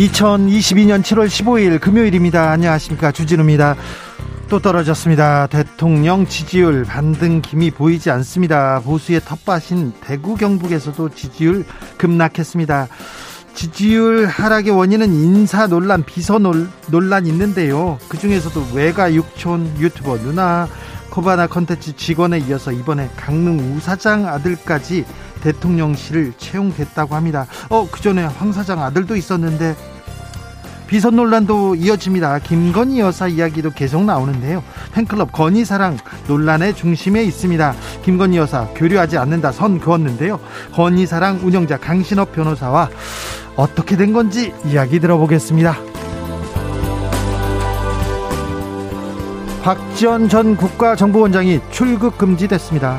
2022년 7월 15일 금요일입니다. 안녕하십니까. 주진우입니다. 또 떨어졌습니다. 대통령 지지율 반등 김이 보이지 않습니다. 보수의 텃밭인 대구 경북에서도 지지율 급락했습니다. 지지율 하락의 원인은 인사 논란, 비서 논란 있는데요. 그 중에서도 외가 육촌 유튜버 누나 코바나 컨텐츠 직원에 이어서 이번에 강릉 우사장 아들까지 대통령실을 채용됐다고 합니다. 어, 그 전에 황 사장 아들도 있었는데 비선 논란도 이어집니다. 김건희 여사 이야기도 계속 나오는데요. 팬클럽 건희 사랑 논란의 중심에 있습니다. 김건희 여사 교류하지 않는다 선 그었는데요. 건희 사랑 운영자 강신업 변호사와 어떻게 된 건지 이야기 들어보겠습니다. 박지원 전 국가정보원장이 출국 금지됐습니다.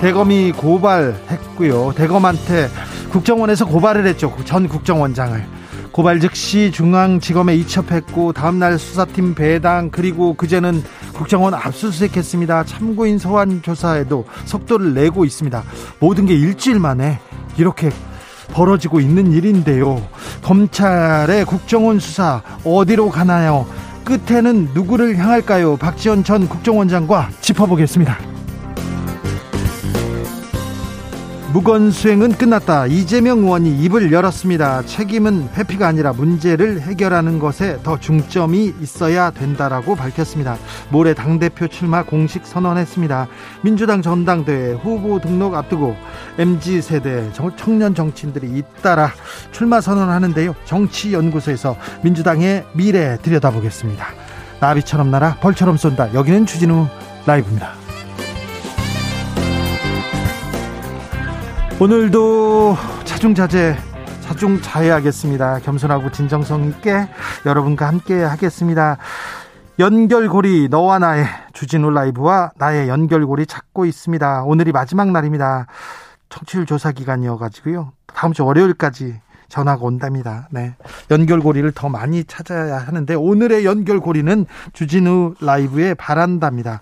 대검이 고발했고요. 대검한테 국정원에서 고발을 했죠. 전 국정원장을. 고발 즉시 중앙지검에 이첩했고 다음날 수사팀 배당 그리고 그제는 국정원 압수수색했습니다. 참고인 소환 조사에도 속도를 내고 있습니다. 모든 게 일주일 만에 이렇게 벌어지고 있는 일인데요. 검찰의 국정원 수사 어디로 가나요? 끝에는 누구를 향할까요? 박지원 전 국정원장과 짚어보겠습니다. 무건수행은 끝났다. 이재명 의원이 입을 열었습니다. 책임은 회피가 아니라 문제를 해결하는 것에 더 중점이 있어야 된다라고 밝혔습니다. 모레 당대표 출마 공식 선언했습니다. 민주당 전당대회 후보 등록 앞두고 MZ세대 청년 정치인들이 잇따라 출마 선언하는데요. 정치연구소에서 민주당의 미래 들여다보겠습니다. 나비처럼 날아 벌처럼 쏜다. 여기는 주진우 라이브입니다. 오늘도 자중자재 자중자애하겠습니다. 겸손하고 진정성 있게 여러분과 함께 하겠습니다. 연결고리 너와 나의 주진우 라이브와 나의 연결고리 찾고 있습니다. 오늘이 마지막 날입니다. 청취율 조사 기간이어가지고요. 다음 주 월요일까지 전화가 온답니다. 네. 연결고리를 더 많이 찾아야 하는데 오늘의 연결고리는 주진우 라이브의 바란답니다.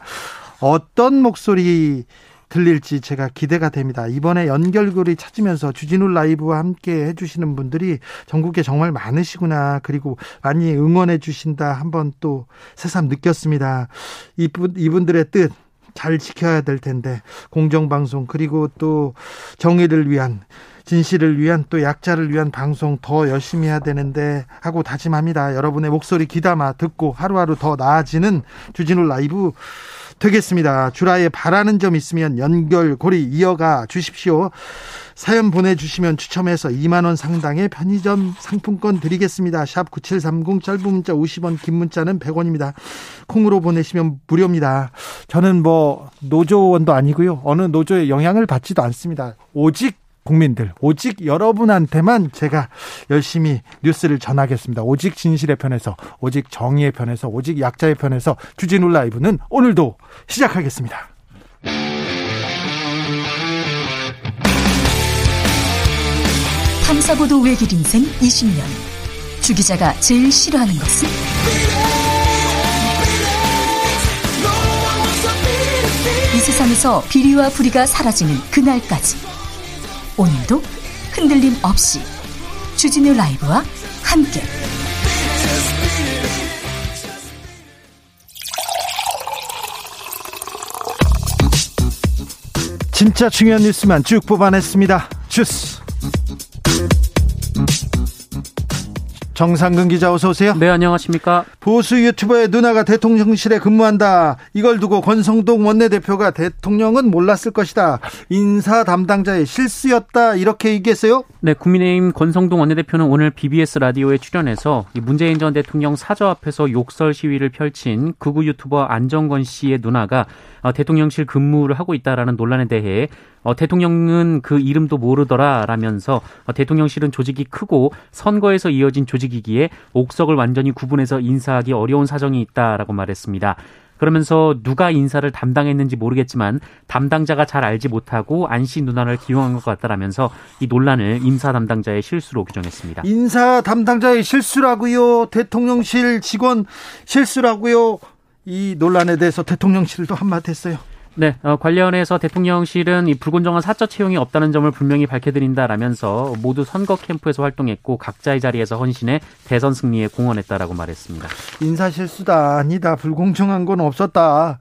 어떤 목소리 들릴지 제가 기대가 됩니다. 이번에 연결고리 찾으면서 주진우 라이브와 함께 해주시는 분들이 전국에 정말 많으시구나. 그리고 많이 응원해 주신다. 한번 또 새삼 느꼈습니다. 이분, 이분들의 뜻. 잘 지켜야 될 텐데 공정방송 그리고 또 정의를 위한 진실을 위한 또 약자를 위한 방송 더 열심히 해야 되는데 하고 다짐합니다. 여러분의 목소리 귀담아 듣고 하루하루 더 나아지는 주진우 라이브 되겠습니다. 주라에 바라는 점 있으면 연결 고리 이어가 주십시오. 사연 보내주시면 추첨해서 2만원 상당의 편의점 상품권 드리겠습니다. 샵 9730 짧은 문자 50원 긴 문자는 100원입니다. 콩으로 보내시면 무료입니다. 저는 뭐 노조원도 아니고요. 어느 노조의 영향을 받지도 않습니다. 오직 국민들, 오직 여러분한테만 제가 열심히 뉴스를 전하겠습니다. 오직 진실의 편에서, 오직 정의의 편에서, 오직 약자의 편에서 주진우 라이브는 오늘도 시작하겠습니다. 탐사보도 외길 인생 20년. 주 기자가 제일 싫어하는 것은? 이 세상에서 비리와 부리가 사라지는 그날까지. 오늘도 흔들림 없이 주진우 라이브와 함께 진짜 중요한 뉴스만 쭉 뽑아냈습니다. 주스 정상근 기자 어서 오세요. 네, 안녕하십니까. 보수 유튜버의 누나가 대통령실에 근무한다. 이걸 두고 권성동 원내대표가 대통령은 몰랐을 것이다. 인사 담당자의 실수였다. 이렇게 얘기했어요. 네, 국민의힘 권성동 원내대표는 오늘 BBS 라디오에 출연해서 문재인 전 대통령 사저 앞에서 욕설 시위를 펼친 극우 유튜버 안정권 씨의 누나가 어, 대통령실 근무를 하고 있다라는 논란에 대해 어, 대통령은 그 이름도 모르더라라면서 어, 대통령실은 조직이 크고 선거에서 이어진 조직이기에 옥석을 완전히 구분해서 인사하기 어려운 사정이 있다라고 말했습니다. 그러면서 누가 인사를 담당했는지 모르겠지만 담당자가 잘 알지 못하고 안씨 누나를 기용한 것 같다라면서 이 논란을 인사 담당자의 실수로 규정했습니다. 인사 담당자의 실수라고요. 대통령실 직원 실수라고요. 이 논란에 대해서 대통령실도 한마디 했어요. 네, 어, 관련해서 대통령실은 이 불공정한 사적 채용이 없다는 점을 분명히 밝혀드린다라면서 모두 선거 캠프에서 활동했고 각자의 자리에서 헌신해 대선 승리에 공헌했다라고 말했습니다. 인사 실수다 아니다 불공정한 건 없었다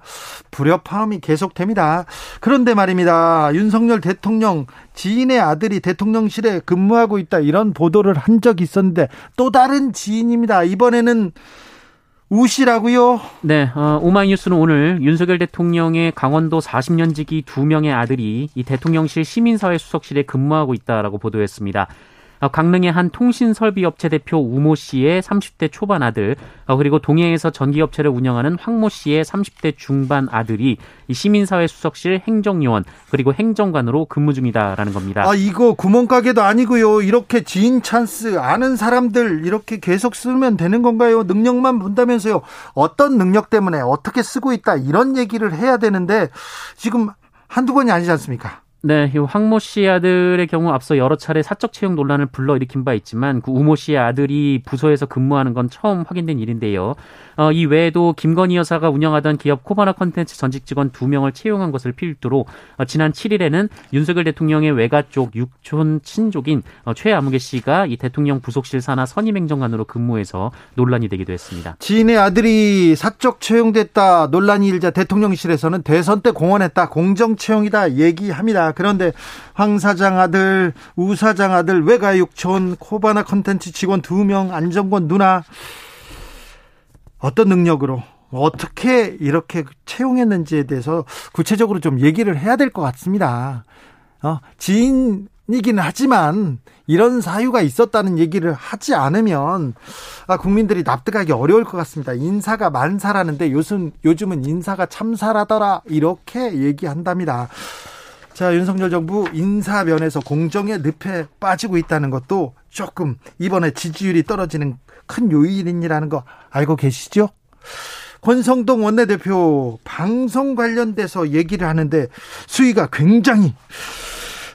불협화음이 계속됩니다. 그런데 말입니다. 윤석열 대통령 지인의 아들이 대통령실에 근무하고 있다 이런 보도를 한 적이 있었는데 또 다른 지인입니다. 이번에는 우시라고요? 네, 어, 오마이뉴스는 오늘 윤석열 대통령의 강원도 40년 지기 두 명의 아들이 이 대통령실 시민사회 수석실에 근무하고 있다라고 보도했습니다. 어, 강릉의 한 통신설비업체 대표 우모 씨의 30대 초반 아들, 어, 그리고 동해에서 전기업체를 운영하는 황모 씨의 30대 중반 아들이 시민사회 수석실 행정요원 그리고 행정관으로 근무 중이다라는 겁니다. 아 이거 구멍가게도 아니고요. 이렇게 지인 찬스 아는 사람들 이렇게 계속 쓰면 되는 건가요? 능력만 본다면서요. 어떤 능력 때문에 어떻게 쓰고 있다 이런 얘기를 해야 되는데 지금 한두 번이 아니지 않습니까? 네, 이 황모 씨 아들의 경우 앞서 여러 차례 사적 채용 논란을 불러일으킨 바 있지만 그 우모 씨의 아들이 부서에서 근무하는 건 처음 확인된 일인데요. 어, 이 외에도 김건희 여사가 운영하던 기업 코바나 컨텐츠 전직 직원 두명을 채용한 것을 필두로 어, 지난 7일에는 윤석열 대통령의 외가 쪽 육촌 친족인 어, 최아무개 씨가 이 대통령 부속실 산하 선임행정관으로 근무해서 논란이 되기도 했습니다. 지인의 아들이 사적 채용됐다 논란이 일자 대통령실에서는 대선 때 공언했다 공정 채용이다 얘기합니다. 그런데 황 사장 아들, 우 사장 아들, 외가 육촌, 코바나 컨텐츠 직원 두 명, 안정권 누나 어떤 능력으로 어떻게 이렇게 채용했는지에 대해서 구체적으로 좀 얘기를 해야 될 것 같습니다. 어, 지인이기는 하지만 이런 사유가 있었다는 얘기를 하지 않으면 아, 국민들이 납득하기 어려울 것 같습니다. 인사가 만사라는데 요즘, 요즘은 인사가 참사라더라 이렇게 얘기한답니다. 자, 윤석열 정부 인사면에서 공정의 늪에 빠지고 있다는 것도 조금 이번에 지지율이 떨어지는 큰 요인이라는 거 알고 계시죠? 권성동 원내대표 방송 관련돼서 얘기를 하는데 수위가 굉장히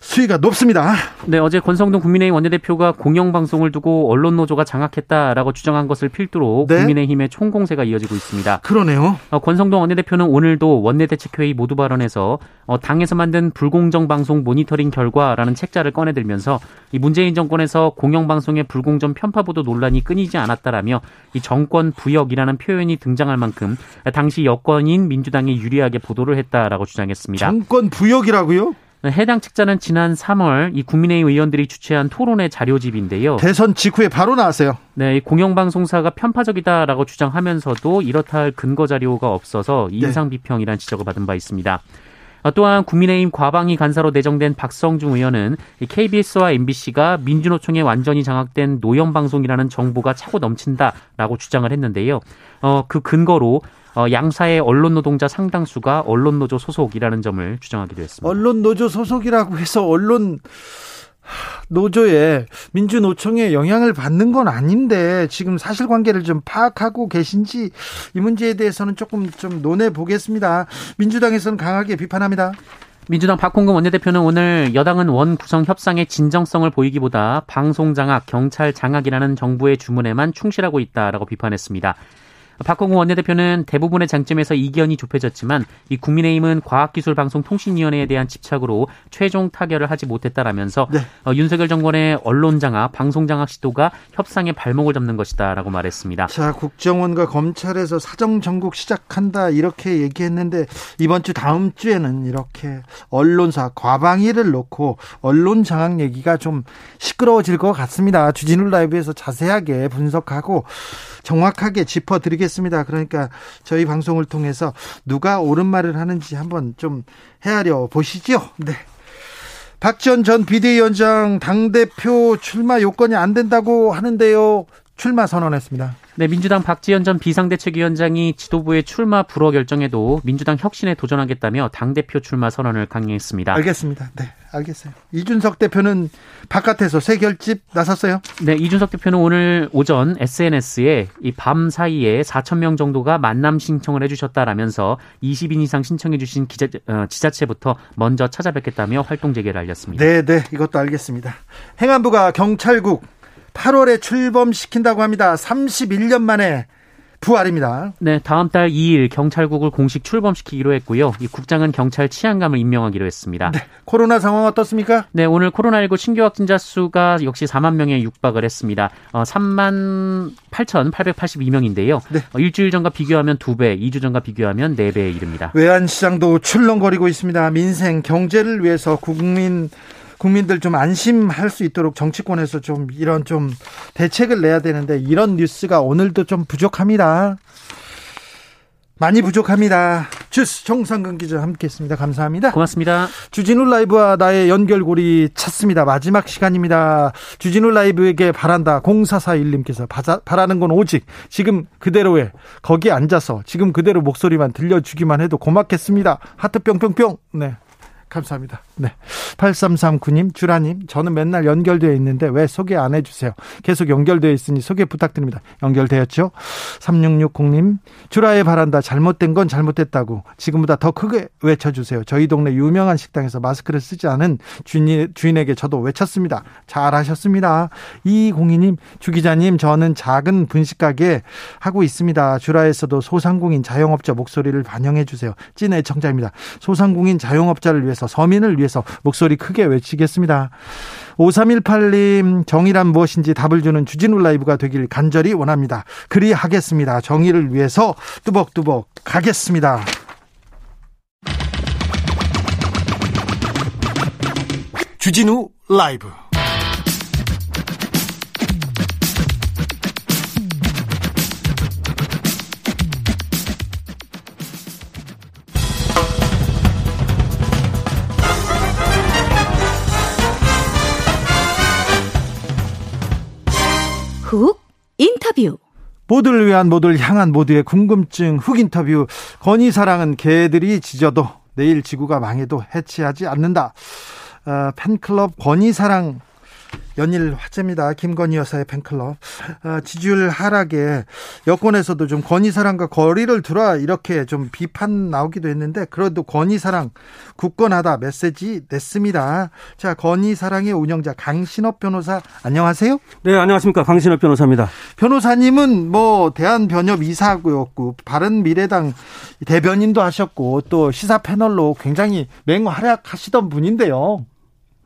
수위가 높습니다. 네, 어제 권성동 국민의힘 원내대표가 공영방송을 두고 언론노조가 장악했다라고 주장한 것을 필두로 네? 국민의힘의 총공세가 이어지고 있습니다. 그러네요. 어, 권성동 원내대표는 오늘도 원내대책회의 모두 발언에서 어, 당에서 만든 불공정 방송 모니터링 결과라는 책자를 꺼내들면서 이 문재인 정권에서 공영방송의 불공정 편파 보도 논란이 끊이지 않았다라며 이 정권 부역이라는 표현이 등장할 만큼 당시 여권인 민주당이 유리하게 보도를 했다라고 주장했습니다. 정권 부역이라고요? 해당 책자는 지난 3월 이 국민의힘 의원들이 주최한 토론회 자료집인데요. 대선 직후에 바로 나왔어요. 네, 공영방송사가 편파적이다라고 주장하면서도 이렇다 할 근거 자료가 없어서 네. 인상 비평이란 지적을 받은 바 있습니다. 아, 또한 국민의힘 과방위 간사로 내정된 박성중 의원은 KBS와 MBC가 민주노총에 완전히 장악된 노영방송이라는 정보가 차고 넘친다라고 주장을 했는데요. 어, 그 근거로 어, 양사의 언론 노동자 상당수가 언론 노조 소속이라는 점을 주장하기도 했습니다. 언론 노조 소속이라고 해서 언론 노조에 민주노총에 영향을 받는 건 아닌데 지금 사실관계를 좀 파악하고 계신지 이 문제에 대해서는 조금 좀 논해 보겠습니다. 민주당에서는 강하게 비판합니다. 민주당 박홍근 원내대표는 오늘 여당은 원 구성 협상의 진정성을 보이기보다 방송 장악, 경찰 장악이라는 정부의 주문에만 충실하고 있다라고 비판했습니다. 박홍구 원내대표는 대부분의 장점에서 이견이 좁혀졌지만 이 국민의힘은 과학기술방송통신위원회에 대한 집착으로 최종 타결을 하지 못했다라면서 네. 어, 윤석열 정권의 언론 장악, 방송 장악 시도가 협상의 발목을 잡는 것이다라고 말했습니다. 자, 국정원과 검찰에서 사정 전국 시작한다 이렇게 얘기했는데 이번 주 다음 주에는 이렇게 언론사 과방위를 놓고 언론 장악 얘기가 좀 시끄러워질 것 같습니다. 주진우 라이브에서 자세하게 분석하고 정확하게 짚어드리겠습니다. 그러니까 저희 방송을 통해서 누가 옳은 말을 하는지 한번 좀 헤아려 보시죠. 네. 박지원 전 비대위원장 당대표 출마 요건이 안 된다고 하는데요. 출마 선언했습니다. 네, 민주당 박지원 전 비상대책위원장이 지도부의 출마 불허 결정에도 민주당 혁신에 도전하겠다며 당대표 출마 선언을 강행했습니다. 알겠습니다. 네, 알겠어요. 이준석 대표는 바깥에서 새 결집 나섰어요? 네, 이준석 대표는 오늘 오전 SNS에 이 밤 사이에 4천 명 정도가 만남 신청을 해주셨다라면서 20인 이상 신청해주신 기자, 어, 지자체부터 먼저 찾아뵙겠다며 활동 재개를 알렸습니다. 네, 네, 이것도 알겠습니다. 행안부가 경찰국 8월에 출범시킨다고 합니다. 31년 만에 부활입니다. 네, 다음 달 2일 경찰국을 공식 출범시키기로 했고요. 이 국장은 경찰 치안감을 임명하기로 했습니다. 네, 코로나 상황 어떻습니까? 네, 오늘 코로나19 신규 확진자 수가 역시 4만 명에 육박을 했습니다. 어, 3만 8,882명인데요. 네. 어, 일주일 전과 비교하면 2배, 2주 전과 비교하면 4배에 이릅니다. 외환시장도 출렁거리고 있습니다. 민생, 경제를 위해서 국민 국민들 좀 안심할 수 있도록 정치권에서 좀 이런 좀 대책을 내야 되는데 이런 뉴스가 오늘도 좀 부족합니다. 많이 부족합니다. 주스 정상근 기자 함께했습니다. 감사합니다. 고맙습니다. 주진우 라이브와 나의 연결고리 찾습니다. 마지막 시간입니다. 주진우 라이브에게 바란다. 0441님께서 바라는 건 오직 지금 그대로에 거기 앉아서 지금 그대로 목소리만 들려주기만 해도 고맙겠습니다. 하트 뿅뿅뿅. 네. 감사합니다. 네. 8339님, 주라님, 저는 맨날 연결되어 있는데 왜 소개 안 해주세요? 계속 연결되어 있으니 소개 부탁드립니다. 연결되었죠? 3660님, 주라의 바란다. 잘못된 건 잘못됐다고. 지금보다 더 크게 외쳐주세요. 저희 동네 유명한 식당에서 마스크를 쓰지 않은 주인, 주인에게 저도 외쳤습니다. 잘하셨습니다. 2202님, 주기자님, 저는 작은 분식가게 하고 있습니다. 주라에서도 소상공인 자영업자 목소리를 반영해주세요. 찐 애청자입니다. 소상공인 자영업자를 위해서 위해서 서민을 위해 서 목소리 크게 외치겠습니다. 5318님 정의란 무엇인지 답을 주는 주진우 라이브가 되길 간절히 원합니다. 그리하겠습니다. 정의를 위해서 뚜벅뚜벅 가겠습니다. 주진우 라이브 훅 인터뷰. 모두를 위한 모두를 향한 모두의 궁금증 훅 인터뷰. 건의사랑은 개들이 짖어도 내일 지구가 망해도 해치하지 않는다. 어, 팬클럽 건의사랑 연일 화제입니다. 김건희 여사의 팬클럽. 아, 지지율 하락에 여권에서도 좀 건희 사랑과 거리를 두라 이렇게 좀 비판 나오기도 했는데 그래도 건희 사랑 굳건하다 메시지 냈습니다. 자, 건희 사랑의 운영자 강신업 변호사 안녕하세요. 네, 안녕하십니까. 강신업 변호사입니다. 변호사님은 뭐 대한 변협 이사고였고 바른 미래당 대변인도 하셨고 또 시사 패널로 굉장히 맹활약하시던 분인데요.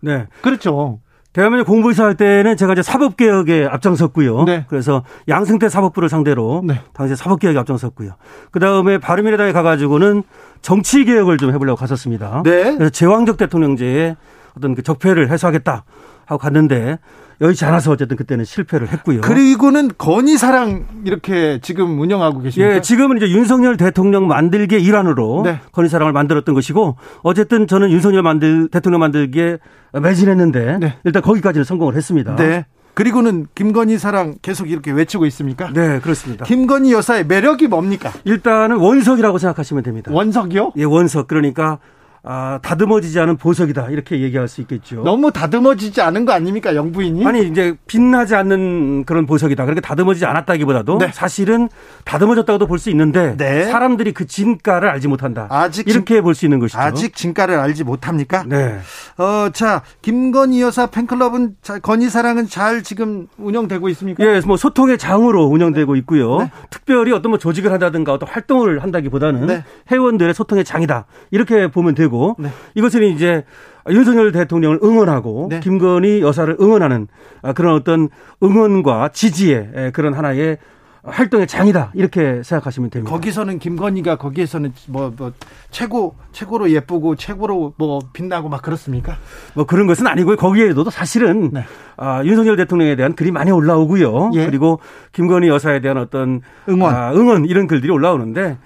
네. 그렇죠. 대한민국 공부이사 할 때는 제가 이제 사법개혁에 앞장섰고요. 네. 그래서 양승태 사법부를 상대로 네. 당시 사법개혁에 앞장섰고요. 그 다음에 바른미래당에 가가지고는 정치개혁을 좀 해보려고 갔었습니다. 네. 그래서 제왕적 대통령제에 어떤 그 적폐를 해소하겠다 하고 갔는데 여의치 않아서 어쨌든 그때는 실패를 했고요. 그리고는 건의사랑 이렇게 지금 운영하고 계십니까? 예, 지금은 이제 윤석열 대통령 만들기의 일환으로 네. 건의사랑을 만들었던 것이고 어쨌든 저는 윤석열 만들 대통령 만들기에 매진했는데 네. 일단 거기까지는 성공을 했습니다. 네. 그리고는 김건희 사랑 계속 이렇게 외치고 있습니까? 네, 그렇습니다. 김건희 여사의 매력이 뭡니까? 일단은 원석이라고 생각하시면 됩니다. 원석이요? 예, 원석. 그러니까 아, 다듬어지지 않은 보석이다 이렇게 얘기할 수 있겠죠. 너무 다듬어지지 않은 거 아닙니까 영부인이? 아니 이제 빛나지 않는 그런 보석이다. 그렇게 다듬어지지 않았다기보다도 네. 사실은 다듬어졌다고도 볼 수 있는데 네. 사람들이 그 진가를 알지 못한다. 아직 이렇게 볼 수 있는 것이죠. 아직 진가를 알지 못합니까? 네. 어, 자 김건희 여사 팬클럽은 건희 사랑은 잘 지금 운영되고 있습니까? 예, 뭐 소통의 장으로 운영되고 있고요. 네. 특별히 어떤 뭐 조직을 한다든가 어떤 활동을 한다기보다는 네. 회원들의 소통의 장이다 이렇게 보면 되고. 되고 네. 이것은 이제 윤석열 대통령을 응원하고 네. 김건희 여사를 응원하는 그런 어떤 응원과 지지의 그런 하나의 활동의 장이다 이렇게 생각하시면 됩니다. 거기서는 김건희가 거기에서는 뭐, 뭐 최고 최고로 예쁘고 최고로 뭐 빛나고 막 그렇습니까? 뭐 그런 것은 아니고요. 거기에도 사실은 네. 아, 윤석열 대통령에 대한 글이 많이 올라오고요. 예. 그리고 김건희 여사에 대한 어떤 응원, 아, 응원 이런 글들이 올라오는데 아,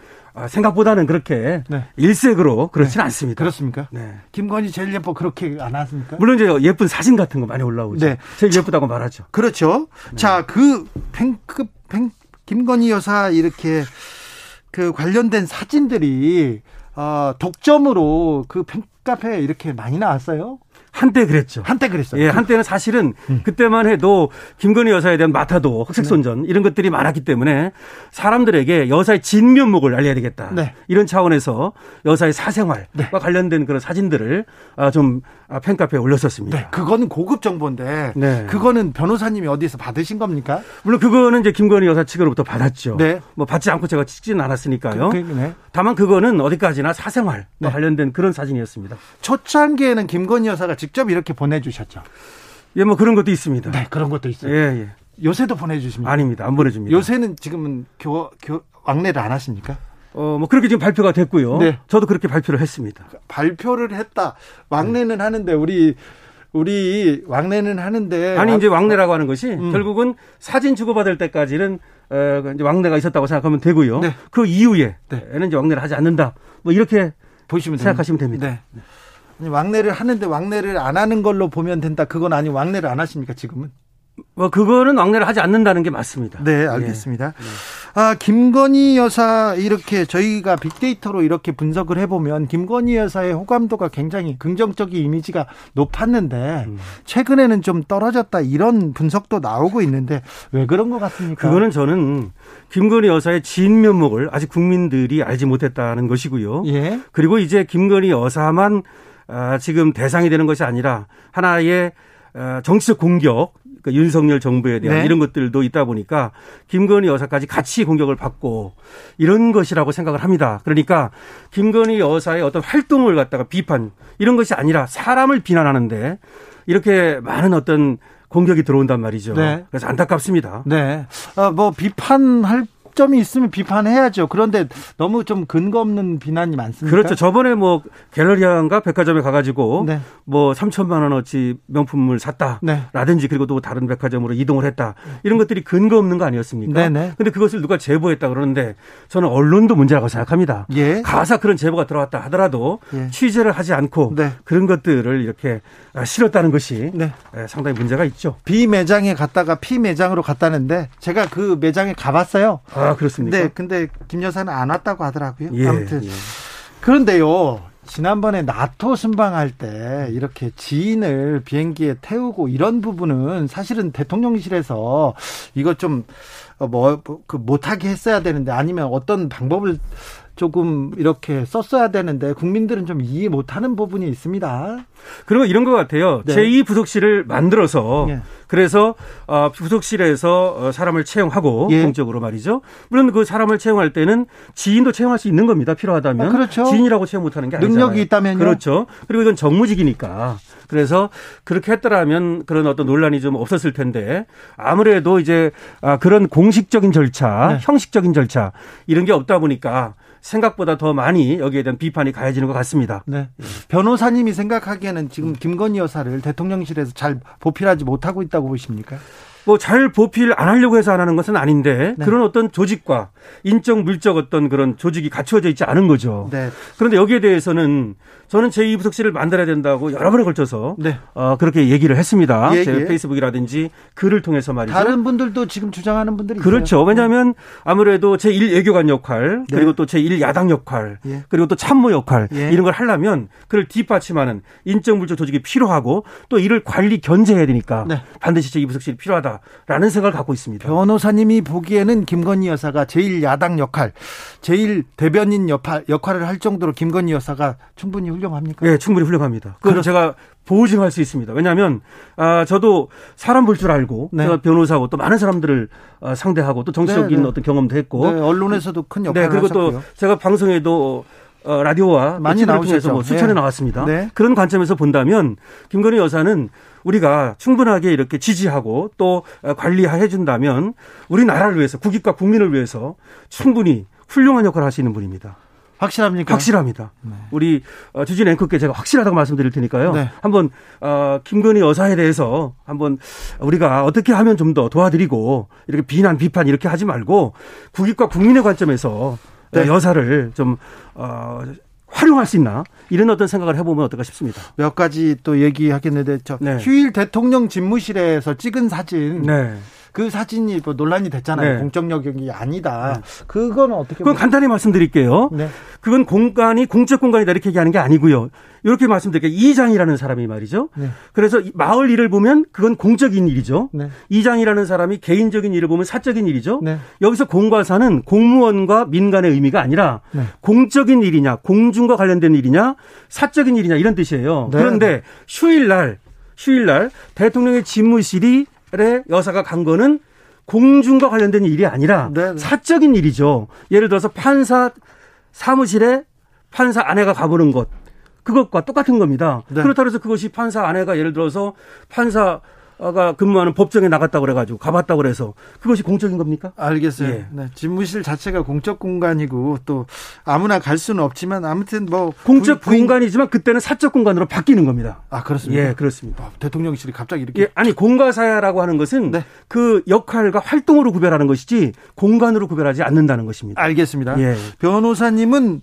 생각보다는 그렇게 네. 일색으로 그렇지는 네. 않습니다. 그렇습니까? 네. 김건희 제일 예뻐 그렇게 안 하십니까? 물론 이제 예쁜 사진 같은 거 많이 올라오죠. 네. 제일 예쁘다고 말하죠. 그렇죠. 네. 자, 그 팽크 팽 김건희 여사 이렇게 그 관련된 사진들이 어, 독점으로 그 팬카페에 이렇게 많이 나왔어요. 한때 그랬죠. 한때 그랬어요. 예, 한때는 사실은 음. 그때만 해도 김건희 여사에 대한 마타도, 흑색손전 네. 이런 것들이 많았기 때문에 사람들에게 여사의 진면목을 알려야 되겠다. 네. 이런 차원에서 여사의 사생활과 네. 관련된 그런 사진들을 아, 좀 아, 팬카페에 올렸었습니다. 네, 그거는 고급 정보인데 네. 그거는 변호사님이 어디서 받으신 겁니까? 물론 그거는 이제 김건희 여사 측으로부터 받았죠. 네. 뭐 받지 않고 제가 찍지는 않았으니까요. 그, 그, 네. 다만 그거는 어디까지나 사생활과 네. 관련된 그런 사진이었습니다. 초창기에는 김건희 여사가 직접 이렇게 보내주셨죠. 예, 뭐 그런 것도 있습니다. 네, 그런 것도 있어요. 예, 예. 요새도 보내주십니까? 아닙니다. 안 보내줍니다. 요새는 지금은 교, 교, 왕래를 안 하십니까? 어, 뭐 그렇게 지금 발표가 됐고요. 네. 저도 그렇게 발표를 했습니다. 발표를 했다. 왕래는 네. 하는데 우리 우리 왕래는 하는데 아니 이제 왕래라고 하는 것이 음. 결국은 사진 주고받을 때까지는 어, 이제 왕래가 있었다고 생각하면 되고요. 네. 그 이후에는 네. 이제 왕래를 하지 않는다. 뭐 이렇게 보시면 생각하시면 됩니다. 네. 네. 왕래를 하는데 왕래를 안 하는 걸로 보면 된다. 그건 아니 왕래를 안 하십니까 지금은? 뭐 그거는 왕래를 하지 않는다는 게 맞습니다. 네, 알겠습니다. 네. 아, 김건희 여사 이렇게 저희가 빅데이터로 이렇게 분석을 해보면 김건희 여사의 호감도가 굉장히 긍정적인 이미지가 높았는데 음. 최근에는 좀 떨어졌다 이런 분석도 나오고 있는데 왜 그런 것 같습니까? 그거는 저는 김건희 여사의 진 면목을 아직 국민들이 알지 못했다는 것이고요. 예. 그리고 이제 김건희 여사만 아, 지금 대상이 되는 것이 아니라 하나의 아, 정치적 공격 그 윤석열 정부에 대한 네. 이런 것들도 있다 보니까 김건희 여사까지 같이 공격을 받고 이런 것이라고 생각을 합니다. 그러니까 김건희 여사의 어떤 활동을 갖다가 비판 이런 것이 아니라 사람을 비난하는데 이렇게 많은 어떤 공격이 들어온단 말이죠. 네. 그래서 안타깝습니다. 네. 어, 뭐 비판할 점이 있으면 비판해야죠. 그런데 너무 좀 근거 없는 비난이 많습니다. 그렇죠. 저번에 뭐 갤러리안가 백화점에 가가지고 네. 뭐 3천만 원어치 명품을 샀다라든지 네. 그리고 또 다른 백화점으로 이동을 했다 이런 것들이 근거 없는 거 아니었습니까? 네네. 근데 그것을 누가 제보했다 그러는데 저는 언론도 문제라고 생각합니다. 예. 가사 그런 제보가 들어왔다 하더라도 예. 취재를 하지 않고 네. 그런 것들을 이렇게 실었다는 것이 네. 예, 상당히 문제가 있죠. 비 매장에 갔다가 피 매장으로 갔다는데 제가 그 매장에 가봤어요. 아. 아, 그렇습니까? 네, 근데 김 여사는 안 왔다고 하더라고요. 예, 아무튼. 예. 그런데요. 지난번에 나토 순방할 때 이렇게 지인을 비행기에 태우고 이런 부분은 사실은 대통령실에서 이거 좀 뭐 그 못하게 했어야 되는데 아니면 어떤 방법을 조금 이렇게 썼어야 되는데 국민들은 좀 이해 못하는 부분이 있습니다. 그리고 이런 것 같아요. 네. 제2 부속실을 만들어서 네. 그래서 어, 부속실에서 어, 사람을 채용하고 예. 공적으로 말이죠. 물론 그 사람을 채용할 때는 지인도 채용할 수 있는 겁니다. 필요하다면 아, 그렇죠. 지인이라고 채용 못하는 게 아니잖아요. 능력이 있다면요. 그렇죠. 그리고 이건 정무직이니까 그래서 그렇게 했더라면 그런 어떤 논란이 좀 없었을 텐데 아무래도 이제 아, 그런 공식적인 절차, 네. 형식적인 절차 이런 게 없다 보니까 생각보다 더 많이 여기에 대한 비판이 가해지는 것 같습니다. 네. 변호사님이 생각하기에는 지금 김건희 여사를 대통령실에서 잘 보필하지 못하고 있다고 보십니까? 뭐 잘 보필 안 하려고 해서 안 하는 것은 아닌데 네. 그런 어떤 조직과 인적 물적 어떤 그런 조직이 갖추어져 있지 않은 거죠. 네. 그런데 여기에 대해서는 저는 제2부속실을 만들어야 된다고 여러 번에 걸쳐서 네. 어, 그렇게 얘기를 했습니다. 예, 제 예. 페이스북이라든지 글을 통해서 말이죠. 다른 분들도 지금 주장하는 분들이 그렇죠. 있어요. 왜냐하면 아무래도 제1 외교관 역할 네. 그리고 또 제1 야당 역할 예. 그리고 또 참모 역할 예. 이런 걸 하려면 그를 뒷받침하는 인적 물적 조직이 필요하고 또 이를 관리 견제해야 되니까 네. 반드시 제2부속실이 필요하다 라는 생각을 갖고 있습니다. 변호사님이 보기에는 김건희 여사가 제1 야당 역할, 제1 대변인 역할, 역할을 할 정도로 김건희 여사가 충분히 훌륭합니까? 네, 충분히 훌륭합니다. 그건 제가 보증할 수 있습니다. 왜냐하면 아 저도 사람 볼 줄 알고 네. 제가 변호사고 또 많은 사람들을 아, 상대하고 또 정치적인 네, 네. 어떤 경험도 했고 네, 언론에서도 큰 역할을 네, 그리고 하셨고요. 또 제가 방송에도 어, 라디오와 많이 나오셔서 뭐 수천에 네. 나왔습니다. 네. 그런 관점에서 본다면 김건희 여사는 우리가 충분하게 이렇게 지지하고 또 관리해 준다면 우리나라를 위해서 국익과 국민을 위해서 충분히 훌륭한 역할을 하시는 분입니다. 확실합니까? 확실합니다. 네. 우리 어, 주진 앵커께 제가 확실하다고 말씀드릴 테니까요. 네. 한번 어, 김건희 여사에 대해서 한번 우리가 어떻게 하면 좀 더 도와드리고 이렇게 비난 비판 이렇게 하지 말고 국익과 국민의 관점에서 네. 여사를 좀 어, 활용할 수 있나 이런 어떤 생각을 해보면 어떨까 싶습니다. 몇 가지 또 얘기하겠는데 저 네. 휴일 대통령 집무실에서 찍은 사진. 네. 그 사진이 뭐 논란이 됐잖아요. 네. 공적 영역이 아니다. 네. 그건 어떻게? 그건 간단히 말씀드릴게요. 네. 그건 공간이 공적 공간이다 이렇게 얘기하는 게 아니고요. 이렇게 말씀드릴게요. 이장이라는 사람이 말이죠. 네. 그래서 마을 일을 보면 그건 공적인 일이죠. 네. 이장이라는 사람이 개인적인 일을 보면 사적인 일이죠. 네. 여기서 공과 사는 공무원과 민간의 의미가 아니라 네. 공적인 일이냐, 공중과 관련된 일이냐, 사적인 일이냐 이런 뜻이에요. 네. 그런데 휴일날 휴일날 대통령의 집무실이 여사가 간 거는 공중과 관련된 일이 아니라 네, 네. 사적인 일이죠. 예를 들어서 판사 사무실에 판사 아내가 가보는 것 그것과 똑같은 겁니다. 네. 그렇다고 해서 그것이 판사 아내가 예를 들어서 판사 가 근무하는 법정에 나갔다고 그래가지고 가봤다고 그래서 그것이 공적인 겁니까? 알겠어요. 예. 네, 집무실 자체가 공적 공간이고 또 아무나 갈 수는 없지만 아무튼 뭐 공적 부인... 공간이지만 그때는 사적 공간으로 바뀌는 겁니다. 아 그렇습니다. 예, 그렇습니다. 아, 대통령실이 갑자기 이렇게 예, 아니 공과사야라고 하는 것은 네. 그 역할과 활동으로 구별하는 것이지 공간으로 구별하지 않는다는 것입니다. 알겠습니다. 예. 변호사님은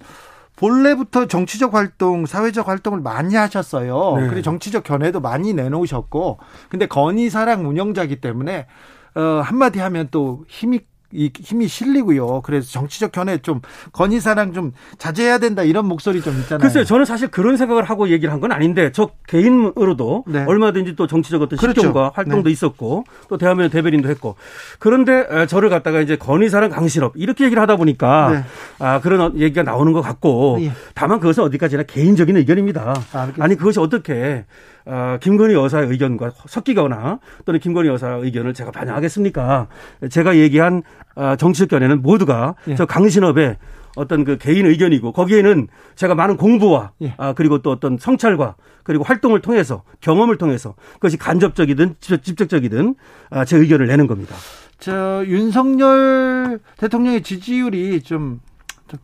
본래부터 정치적 활동, 사회적 활동을 많이 하셨어요. 네. 그리고 정치적 견해도 많이 내놓으셨고, 근데 건의사랑 운영자기 때문에 어, 한마디 하면 또 힘이 이 힘이 실리고요. 그래서 정치적 견해 좀 건의사랑 좀 자제해야 된다 이런 목소리 좀 있잖아요. 글쎄요, 저는 사실 그런 생각을 하고 얘기를 한 건 아닌데 저 개인으로도 네. 얼마든지 또 정치적 어떤 그렇죠. 실정과 활동도 네. 있었고 또 대화면 대변인도 했고 그런데 저를 갖다가 이제 건의사랑 강실업 이렇게 얘기를 하다 보니까 네. 아 그런 얘기가 나오는 것 같고 예. 다만 그것은 어디까지나 개인적인 의견입니다. 아, 아니 그것이 어떻게 어, 김건희 여사의 의견과 섞이거나 또는 김건희 여사의 의견을 제가 반영하겠습니까? 제가 얘기한 어, 정치적 견해는 모두가 예. 저 강신업의 어떤 그 개인 의견이고 거기에는 제가 많은 공부와 예. 아, 그리고 또 어떤 성찰과 그리고 활동을 통해서 경험을 통해서 그것이 간접적이든 직접적이든 아, 제 의견을 내는 겁니다. 저 윤석열 대통령의 지지율이 좀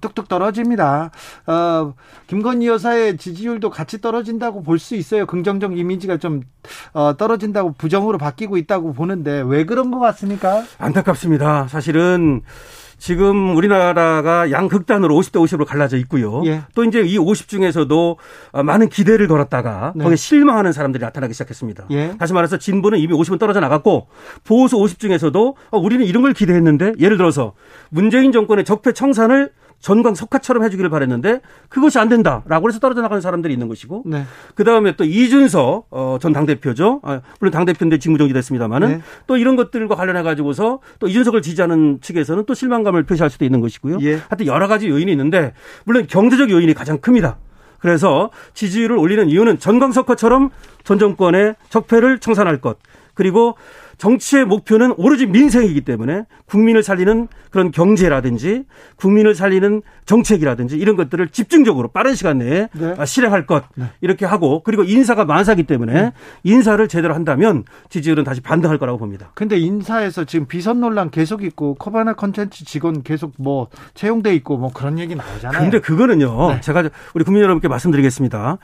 뚝뚝 떨어집니다. 어, 김건희 여사의 지지율도 같이 떨어진다고 볼 수 있어요. 긍정적 이미지가 좀 어, 떨어진다고 부정으로 바뀌고 있다고 보는데 왜 그런 것 같습니까? 안타깝습니다. 사실은 지금 우리나라가 양극단으로 50대 50으로 갈라져 있고요. 예. 또 이제 이 50 중에서도 많은 기대를 걸었다가 네. 거기에 실망하는 사람들이 나타나기 시작했습니다. 예. 다시 말해서 진보는 이미 50은 떨어져 나갔고 보수 50 중에서도 어, 우리는 이런 걸 기대했는데 예를 들어서 문재인 정권의 적폐 청산을 전광 석화처럼 해주기를 바랬는데 그것이 안 된다라고 해서 떨어져 나가는 사람들이 있는 것이고 네. 그 다음에 또 이준석 어, 전 당 대표죠. 아, 물론 당 대표인데 직무정지 됐습니다만은 네. 또 이런 것들과 관련해 가지고서 또 이준석을 지지하는 측에서는 또 실망감을 표시할 수도 있는 것이고요. 예. 하여튼 여러 가지 요인이 있는데 물론 경제적 요인이 가장 큽니다. 그래서 지지율을 올리는 이유는 전광석화처럼 전 정권의 적폐를 청산할 것 그리고 정치의 목표는 오로지 민생이기 때문에 국민을 살리는 그런 경제라든지 국민을 살리는 정책이라든지 이런 것들을 집중적으로 빠른 시간 내에 네. 아, 실행할 것 네. 이렇게 하고 그리고 인사가 만사기 때문에 네. 인사를 제대로 한다면 지지율은 다시 반등할 거라고 봅니다. 근데 인사에서 지금 비선 논란 계속 있고 코바나 컨텐츠 직원 계속 뭐 채용돼 있고 뭐 그런 얘기 나오잖아요. 근데 그거는요. 네. 제가 우리 국민 여러분께 말씀드리겠습니다.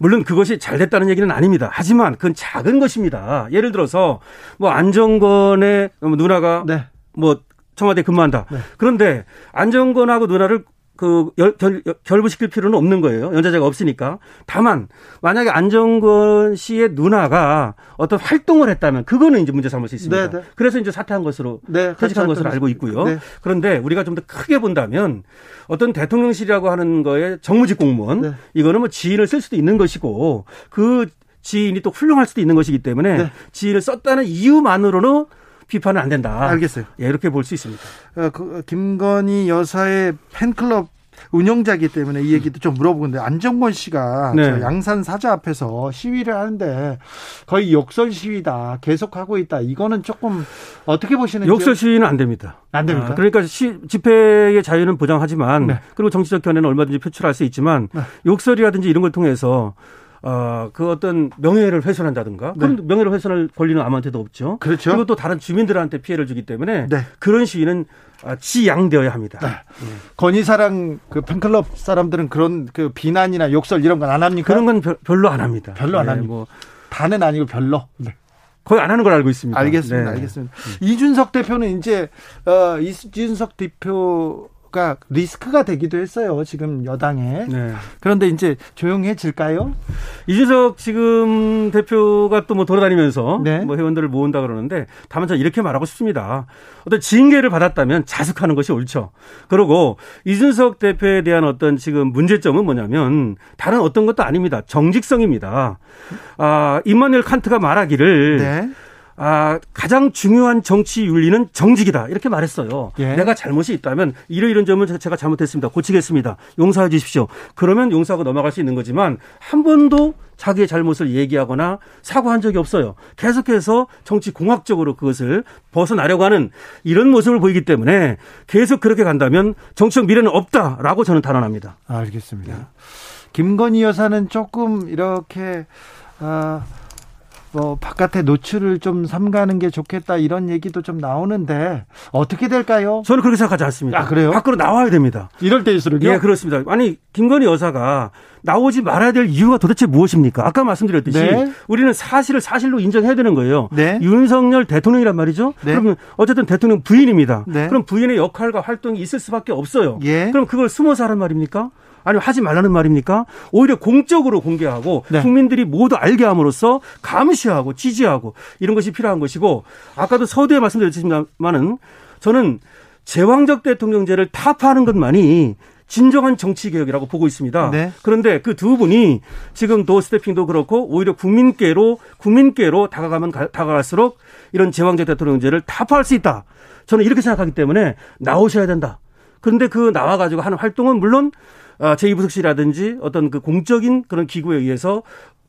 물론 그것이 잘 됐다는 얘기는 아닙니다. 하지만 그건 작은 것입니다. 예를 들어서 뭐 안정권의 누나가 네. 뭐 청와대 근무한다. 네. 그런데 안정권하고 누나를 그 결, 결, 결부시킬 필요는 없는 거예요. 연좌제가 없으니까. 다만 만약에 안정권 씨의 누나가 어떤 활동을 했다면 그거는 이제 문제 삼을 수 있습니다. 네네. 네. 그래서 이제 사퇴한 것으로 네, 퇴직한 것으로 알고 있고요. 네. 그런데 우리가 좀 더 크게 본다면 어떤 대통령실이라고 하는 거에 정무직 공무원 네. 이거는 뭐 지인을 쓸 수도 있는 것이고 그 지인이 또 훌륭할 수도 있는 것이기 때문에 네. 지인을 썼다는 이유만으로는 비판은 안 된다. 알겠어요. 예, 이렇게 볼 수 있습니다. 어, 그, 김건희 여사의 팬클럽 운영자기 때문에 이 얘기도 좀 물어보는데 안정권 씨가 네. 양산 사자 앞에서 시위를 하는데 거의 욕설 시위다 계속하고 있다 이거는 조금 어떻게 보시는지 욕설 시위는 안 됩니다. 안 됩니까? 아, 그러니까 시, 집회의 자유는 보장하지만 네. 그리고 정치적 견해는 얼마든지 표출할 수 있지만 네. 욕설이라든지 이런 걸 통해서 어, 그 어떤 명예를 훼손한다든가 네. 그런 명예를 훼손할 권리는 아무한테도 없죠. 그렇죠. 그리고 또 다른 주민들한테 피해를 주기 때문에 네. 그런 시위는 아, 지양되어야 합니다. 네. 네. 건희사랑 그 팬클럽 사람들은 그런 그 비난이나 욕설 이런 건 안 합니까? 그런 건 별로 안 합니다. 별로 안 네, 합니다. 뭐 다는 아니고 별로. 네. 거의 안 하는 걸 알고 있습니다. 알겠습니다. 네. 알겠습니다. 이준석 대표는 이제 어 이준석 대표 가 리스크가 되기도 했어요. 지금 여당에. 네. 그런데 이제 조용해질까요? 이준석 지금 대표가 또 뭐 돌아다니면서 네. 뭐 회원들을 모은다 그러는데 다만 저는 이렇게 말하고 싶습니다. 어떤 징계를 받았다면 자숙하는 것이 옳죠. 그리고 이준석 대표에 대한 어떤 지금 문제점은 뭐냐면 다른 어떤 것도 아닙니다. 정직성입니다. 아, 임마누엘 칸트가 말하기를 네. 아, 가장 중요한 정치 윤리는 정직이다. 이렇게 말했어요. 예. 내가 잘못이 있다면 이러 이런 점은 제가 잘못했습니다. 고치겠습니다. 용서해 주십시오. 그러면 용서하고 넘어갈 수 있는 거지만 한 번도 자기의 잘못을 얘기하거나 사과한 적이 없어요. 계속해서 정치 공학적으로 그것을 벗어나려고 하는 이런 모습을 보이기 때문에 계속 그렇게 간다면 정치적 미래는 없다라고 저는 단언합니다. 알겠습니다. 네. 김건희 여사는 조금 이렇게 아 뭐 바깥에 노출을 좀 삼가는 게 좋겠다 이런 얘기도 좀 나오는데 어떻게 될까요? 저는 그렇게 생각하지 않습니다. 아 그래요? 밖으로 나와야 됩니다. 이럴 때일수록요? 예, 그렇습니다. 아니 김건희 여사가 나오지 말아야 될 이유가 도대체 무엇입니까? 아까 말씀드렸듯이 네. 우리는 사실을 사실로 인정해야 되는 거예요. 네. 윤석열 대통령이란 말이죠. 네. 그러면 어쨌든 대통령 부인입니다. 네. 그럼 부인의 역할과 활동이 있을 수밖에 없어요. 예. 그럼 그걸 숨어서 하란 말입니까? 아니면 하지 말라는 말입니까? 오히려 공적으로 공개하고 네. 국민들이 모두 알게 함으로써 감시하고 지지하고 이런 것이 필요한 것이고 아까도 서두에 말씀드렸지만은 저는 제왕적 대통령제를 타파하는 것만이 진정한 정치 개혁이라고 보고 있습니다. 네. 그런데 그 두 분이 지금 도스태핑도 그렇고 오히려 국민께로 국민께로 다가가면 다가갈수록 이런 제왕적 대통령제를 타파할 수 있다. 저는 이렇게 생각하기 때문에 나오셔야 된다. 그런데 그 나와 가지고 하는 활동은 물론 어, 제2부속실이라든지 어떤 그 공적인 그런 기구에 의해서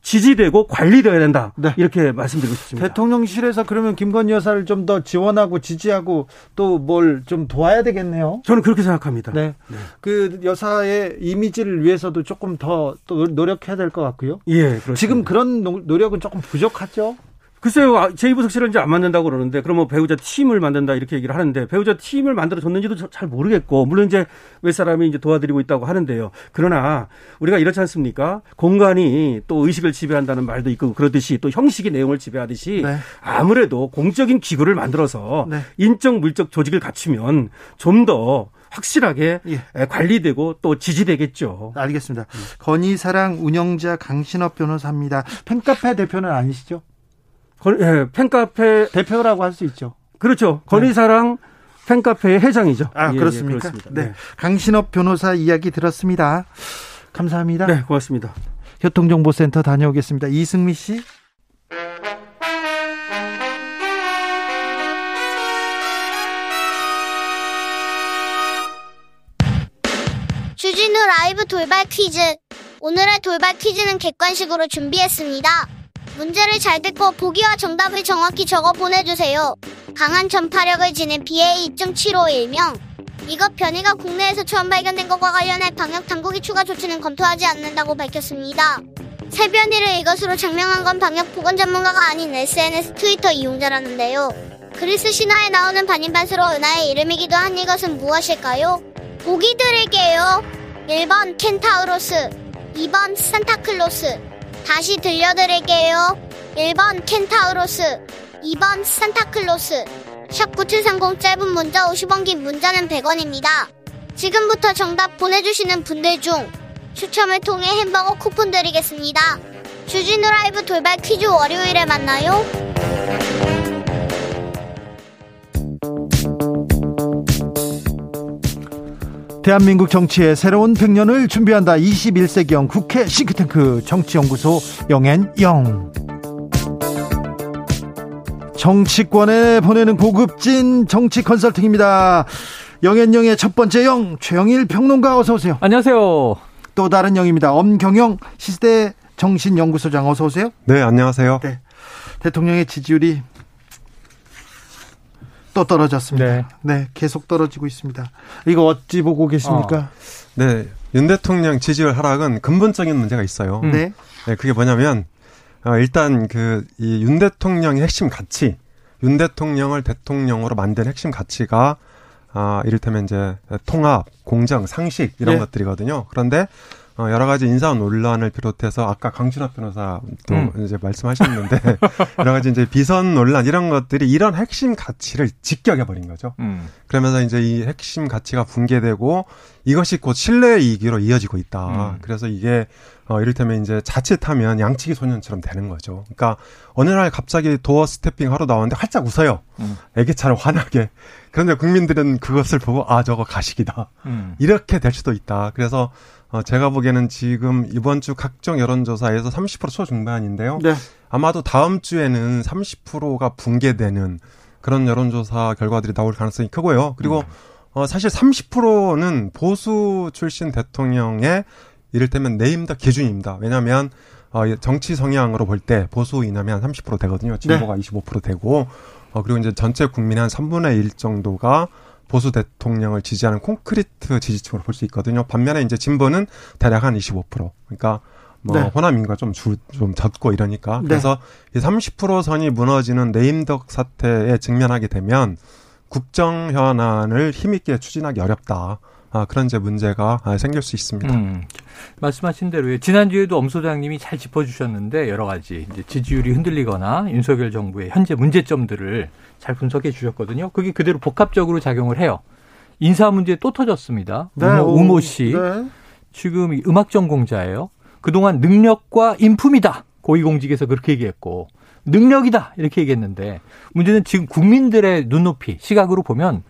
지지되고 관리되어야 된다. 네. 이렇게 말씀드리고 싶습니다. 대통령실에서 그러면 김건희 여사를 좀 더 지원하고 지지하고 또 뭘 좀 도와야 되겠네요. 저는 그렇게 생각합니다. 네. 네. 그 여사의 이미지를 위해서도 조금 더 또 노력해야 될 것 같고요. 예. 그렇습니다. 지금 그런 노력은 조금 부족하죠. 글쎄요, 제2부속실은 이제 안 만든다고 그러는데, 그러면 배우자 팀을 만든다 이렇게 얘기를 하는데, 배우자 팀을 만들어 줬는지도 잘 모르겠고, 물론 이제 몇 사람이 이제 도와드리고 있다고 하는데요. 그러나 우리가 이렇지 않습니까? 공간이 또 의식을 지배한다는 말도 있고, 그러듯이 또 형식이 내용을 지배하듯이 네. 아무래도 공적인 기구를 만들어서 네. 인적 물적 조직을 갖추면 좀더 확실하게 예. 관리되고 또 지지되겠죠. 알겠습니다. 건희사랑 운영자 강신업 변호사입니다. 팬카페 대표는 아니시죠? 예, 팬카페 대표라고 할 수 있죠. 그렇죠. 건의사랑 네. 팬카페의 회장이죠. 아, 예, 그렇습니까? 예, 네. 네. 강신업 변호사 이야기 들었습니다. 감사합니다. 네, 고맙습니다. 교통정보센터 다녀오겠습니다. 이승미 씨. 주진우 라이브 돌발 퀴즈. 오늘의 돌발 퀴즈는 객관식으로 준비했습니다. 문제를 잘 듣고 보기와 정답을 정확히 적어 보내주세요. 강한 전파력을 지닌 BA 2.751명. 이것 변이가 국내에서 처음 발견된 것과 관련해 방역 당국이 추가 조치는 검토하지 않는다고 밝혔습니다. 새 변이를 이것으로 장명한 건 방역 보건 전문가가 아닌 SNS 트위터 이용자라는데요. 그리스 신화에 나오는 반인반수로 은하의 이름이기도 한 이것은 무엇일까요? 보기 드릴게요. 1번 켄타우로스, 2번 산타클로스, 다시 들려드릴게요. 1번 켄타우로스, 2번 산타클로스. 샵9730 짧은 문자 50원 긴 문자는 100원입니다. 지금부터 정답 보내주시는 분들 중 추첨을 통해 햄버거 쿠폰 드리겠습니다. 주진우 라이브 돌발 퀴즈 월요일에 만나요. 대한민국 정치의 새로운 100년을 준비한다. 21세기형 국회 싱크탱크 정치연구소 영앤영. 정치권에 보내는 고급진 정치 컨설팅입니다. 영앤영의 첫 번째 영 최영일 평론가 어서 오세요. 안녕하세요. 또 다른 영입니다. 엄경영 시대 정신연구소장 어서 오세요. 네, 안녕하세요. 네. 대통령의 지지율이 또 떨어졌습니다. 네. 네. 계속 떨어지고 있습니다. 이거 어찌 보고 계십니까? 어. 네, 윤 대통령 지지율 하락은 근본적인 문제가 있어요. 음. 네. 네, 그게 뭐냐면 어, 일단 그 이 윤 대통령의 핵심 가치, 윤 대통령을 대통령으로 만든 핵심 가치가 아, 이를테면 이제 통합, 공정, 상식 이런 네. 것들이거든요. 그런데 어, 여러 가지 인사 논란을 비롯해서 아까 강준합 변호사도 음. 이제 말씀하셨는데 여러 가지 이제 비선 논란 이런 것들이 이런 핵심 가치를 직격해 버린 거죠. 음. 그러면서 이제 이 핵심 가치가 붕괴되고 이것이 곧 신뢰 이기로 이어지고 있다. 음. 그래서 이게 어, 이를테면 이제 자칫하면 양치기 소년처럼 되는 거죠. 그러니까 어느 날 갑자기 도어 스태핑 하러 나왔는데 활짝 웃어요. 음. 애기처럼 환하게. 그런데 국민들은 그것을 보고 아 저거 가식이다. 음. 이렇게 될 수도 있다. 그래서 어, 제가 보기에는 지금 이번 주 각종 여론조사에서 30% 초중반인데요. 네. 아마도 다음 주에는 30%가 붕괴되는 그런 여론조사 결과들이 나올 가능성이 크고요. 그리고 음. 어, 사실 30%는 보수 출신 대통령의 이를테면 네임더 기준입니다. 왜냐하면 어, 정치 성향으로 볼 때 보수 이남이 한 30% 되거든요. 진보가 네. 25% 되고 어, 그리고 이제 전체 국민의 한 3분의 1 정도가 보수 대통령을 지지하는 콘크리트 지지층으로 볼 수 있거든요. 반면에 이제 진보는 대략 한 25%. 그러니까 뭐 네. 호남인가 좀, 줄, 좀 젖고 이러니까 네. 그래서 이 30% 선이 무너지는 네임덕 사태에 직면하게 되면 국정 현안을 힘있게 추진하기 어렵다. 아, 그런 이제 문제가 생길 수 있습니다. 음, 말씀하신 대로 지난주에도 엄 소장님이 잘 짚어주셨는데 여러 가지 이제 지지율이 흔들리거나 윤석열 정부의 현재 문제점들을 잘 분석해 주셨거든요. 그게 그대로 복합적으로 작용을 해요. 인사 문제 또 터졌습니다. 네, 우모, 우모 씨 네. 지금 음악 전공자예요. 그동안 능력과 인품이다. 고위공직에서 그렇게 얘기했고 능력이다 이렇게 얘기했는데 문제는 지금 국민들의 눈높이 시각으로 보면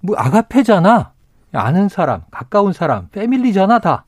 뭐 아가페잖아 아는 사람, 가까운 사람, 패밀리잖아 다.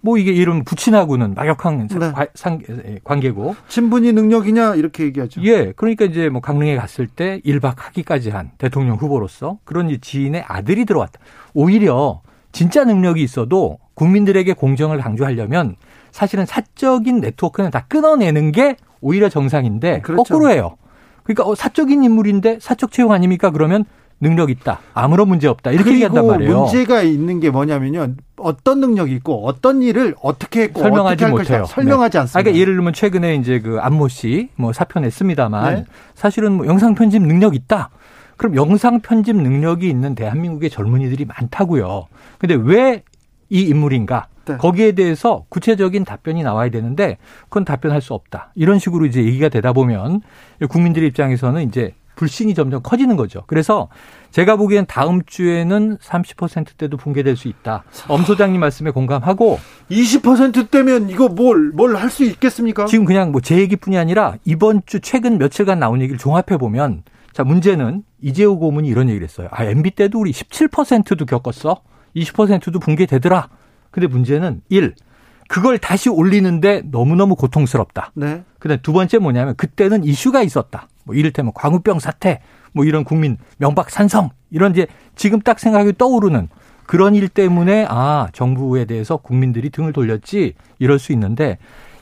뭐 이게 이런 부친하고는 막역한 네. 상, 예, 관계고. 친분이 능력이냐 이렇게 얘기하죠. 예. 그러니까 이제 뭐 강릉에 갔을 때 1박 하기까지 한 대통령 후보로서 그런 지인의 아들이 들어왔다. 오히려 진짜 능력이 있어도 국민들에게 공정을 강조하려면 사실은 사적인 네트워크는 다 끊어내는 게 오히려 정상인데 그렇죠. 거꾸로 해요. 그러니까 어, 사적인 인물인데 사적 채용 아닙니까? 그러면 능력 있다. 아무런 문제 없다. 이렇게 얘기한단 말이에요. 문제가 있는 게 뭐냐면요. 어떤 능력이 있고 어떤 일을 어떻게 했고 설명하지 어떻게 못해요. 설명하지 네. 않습니다. 그러니까 예를 들면 최근에 이제 그 안모 씨 뭐 사표 냈습니다만 네. 사실은 뭐 영상 편집 능력 있다. 그럼 영상 편집 능력이 있는 대한민국의 젊은이들이 많다고요. 근데 왜 이 인물인가? 네. 거기에 대해서 구체적인 답변이 나와야 되는데 그건 답변할 수 없다. 이런 식으로 이제 얘기가 되다 보면 국민들 입장에서는 이제 불신이 점점 커지는 거죠. 그래서 제가 보기엔 다음 주에는 30%대도 붕괴될 수 있다. 엄 소장님 말씀에 공감하고 20%대면 이거 뭘 뭘 할 수 있겠습니까? 지금 그냥 뭐 제 얘기뿐이 아니라 이번 주 최근 며칠간 나온 얘기를 종합해 보면 자 문제는 이재호 고문이 이런 얘기를 했어요. 아 MB 때도 우리 17%도 겪었어. 20%도 붕괴되더라. 근데 문제는 1. 그걸 다시 올리는데 너무너무 고통스럽다. 네. 그다음 두 번째 뭐냐면 그때는 이슈가 있었다. 뭐 이를테면 광우병 사태, 뭐 이런 국민 명박 산성 이런 이제 지금 딱 생각이 떠오르는 그런 일 때문에 아 정부에 대해서 국민들이 등을 돌렸지 이럴 수 있는데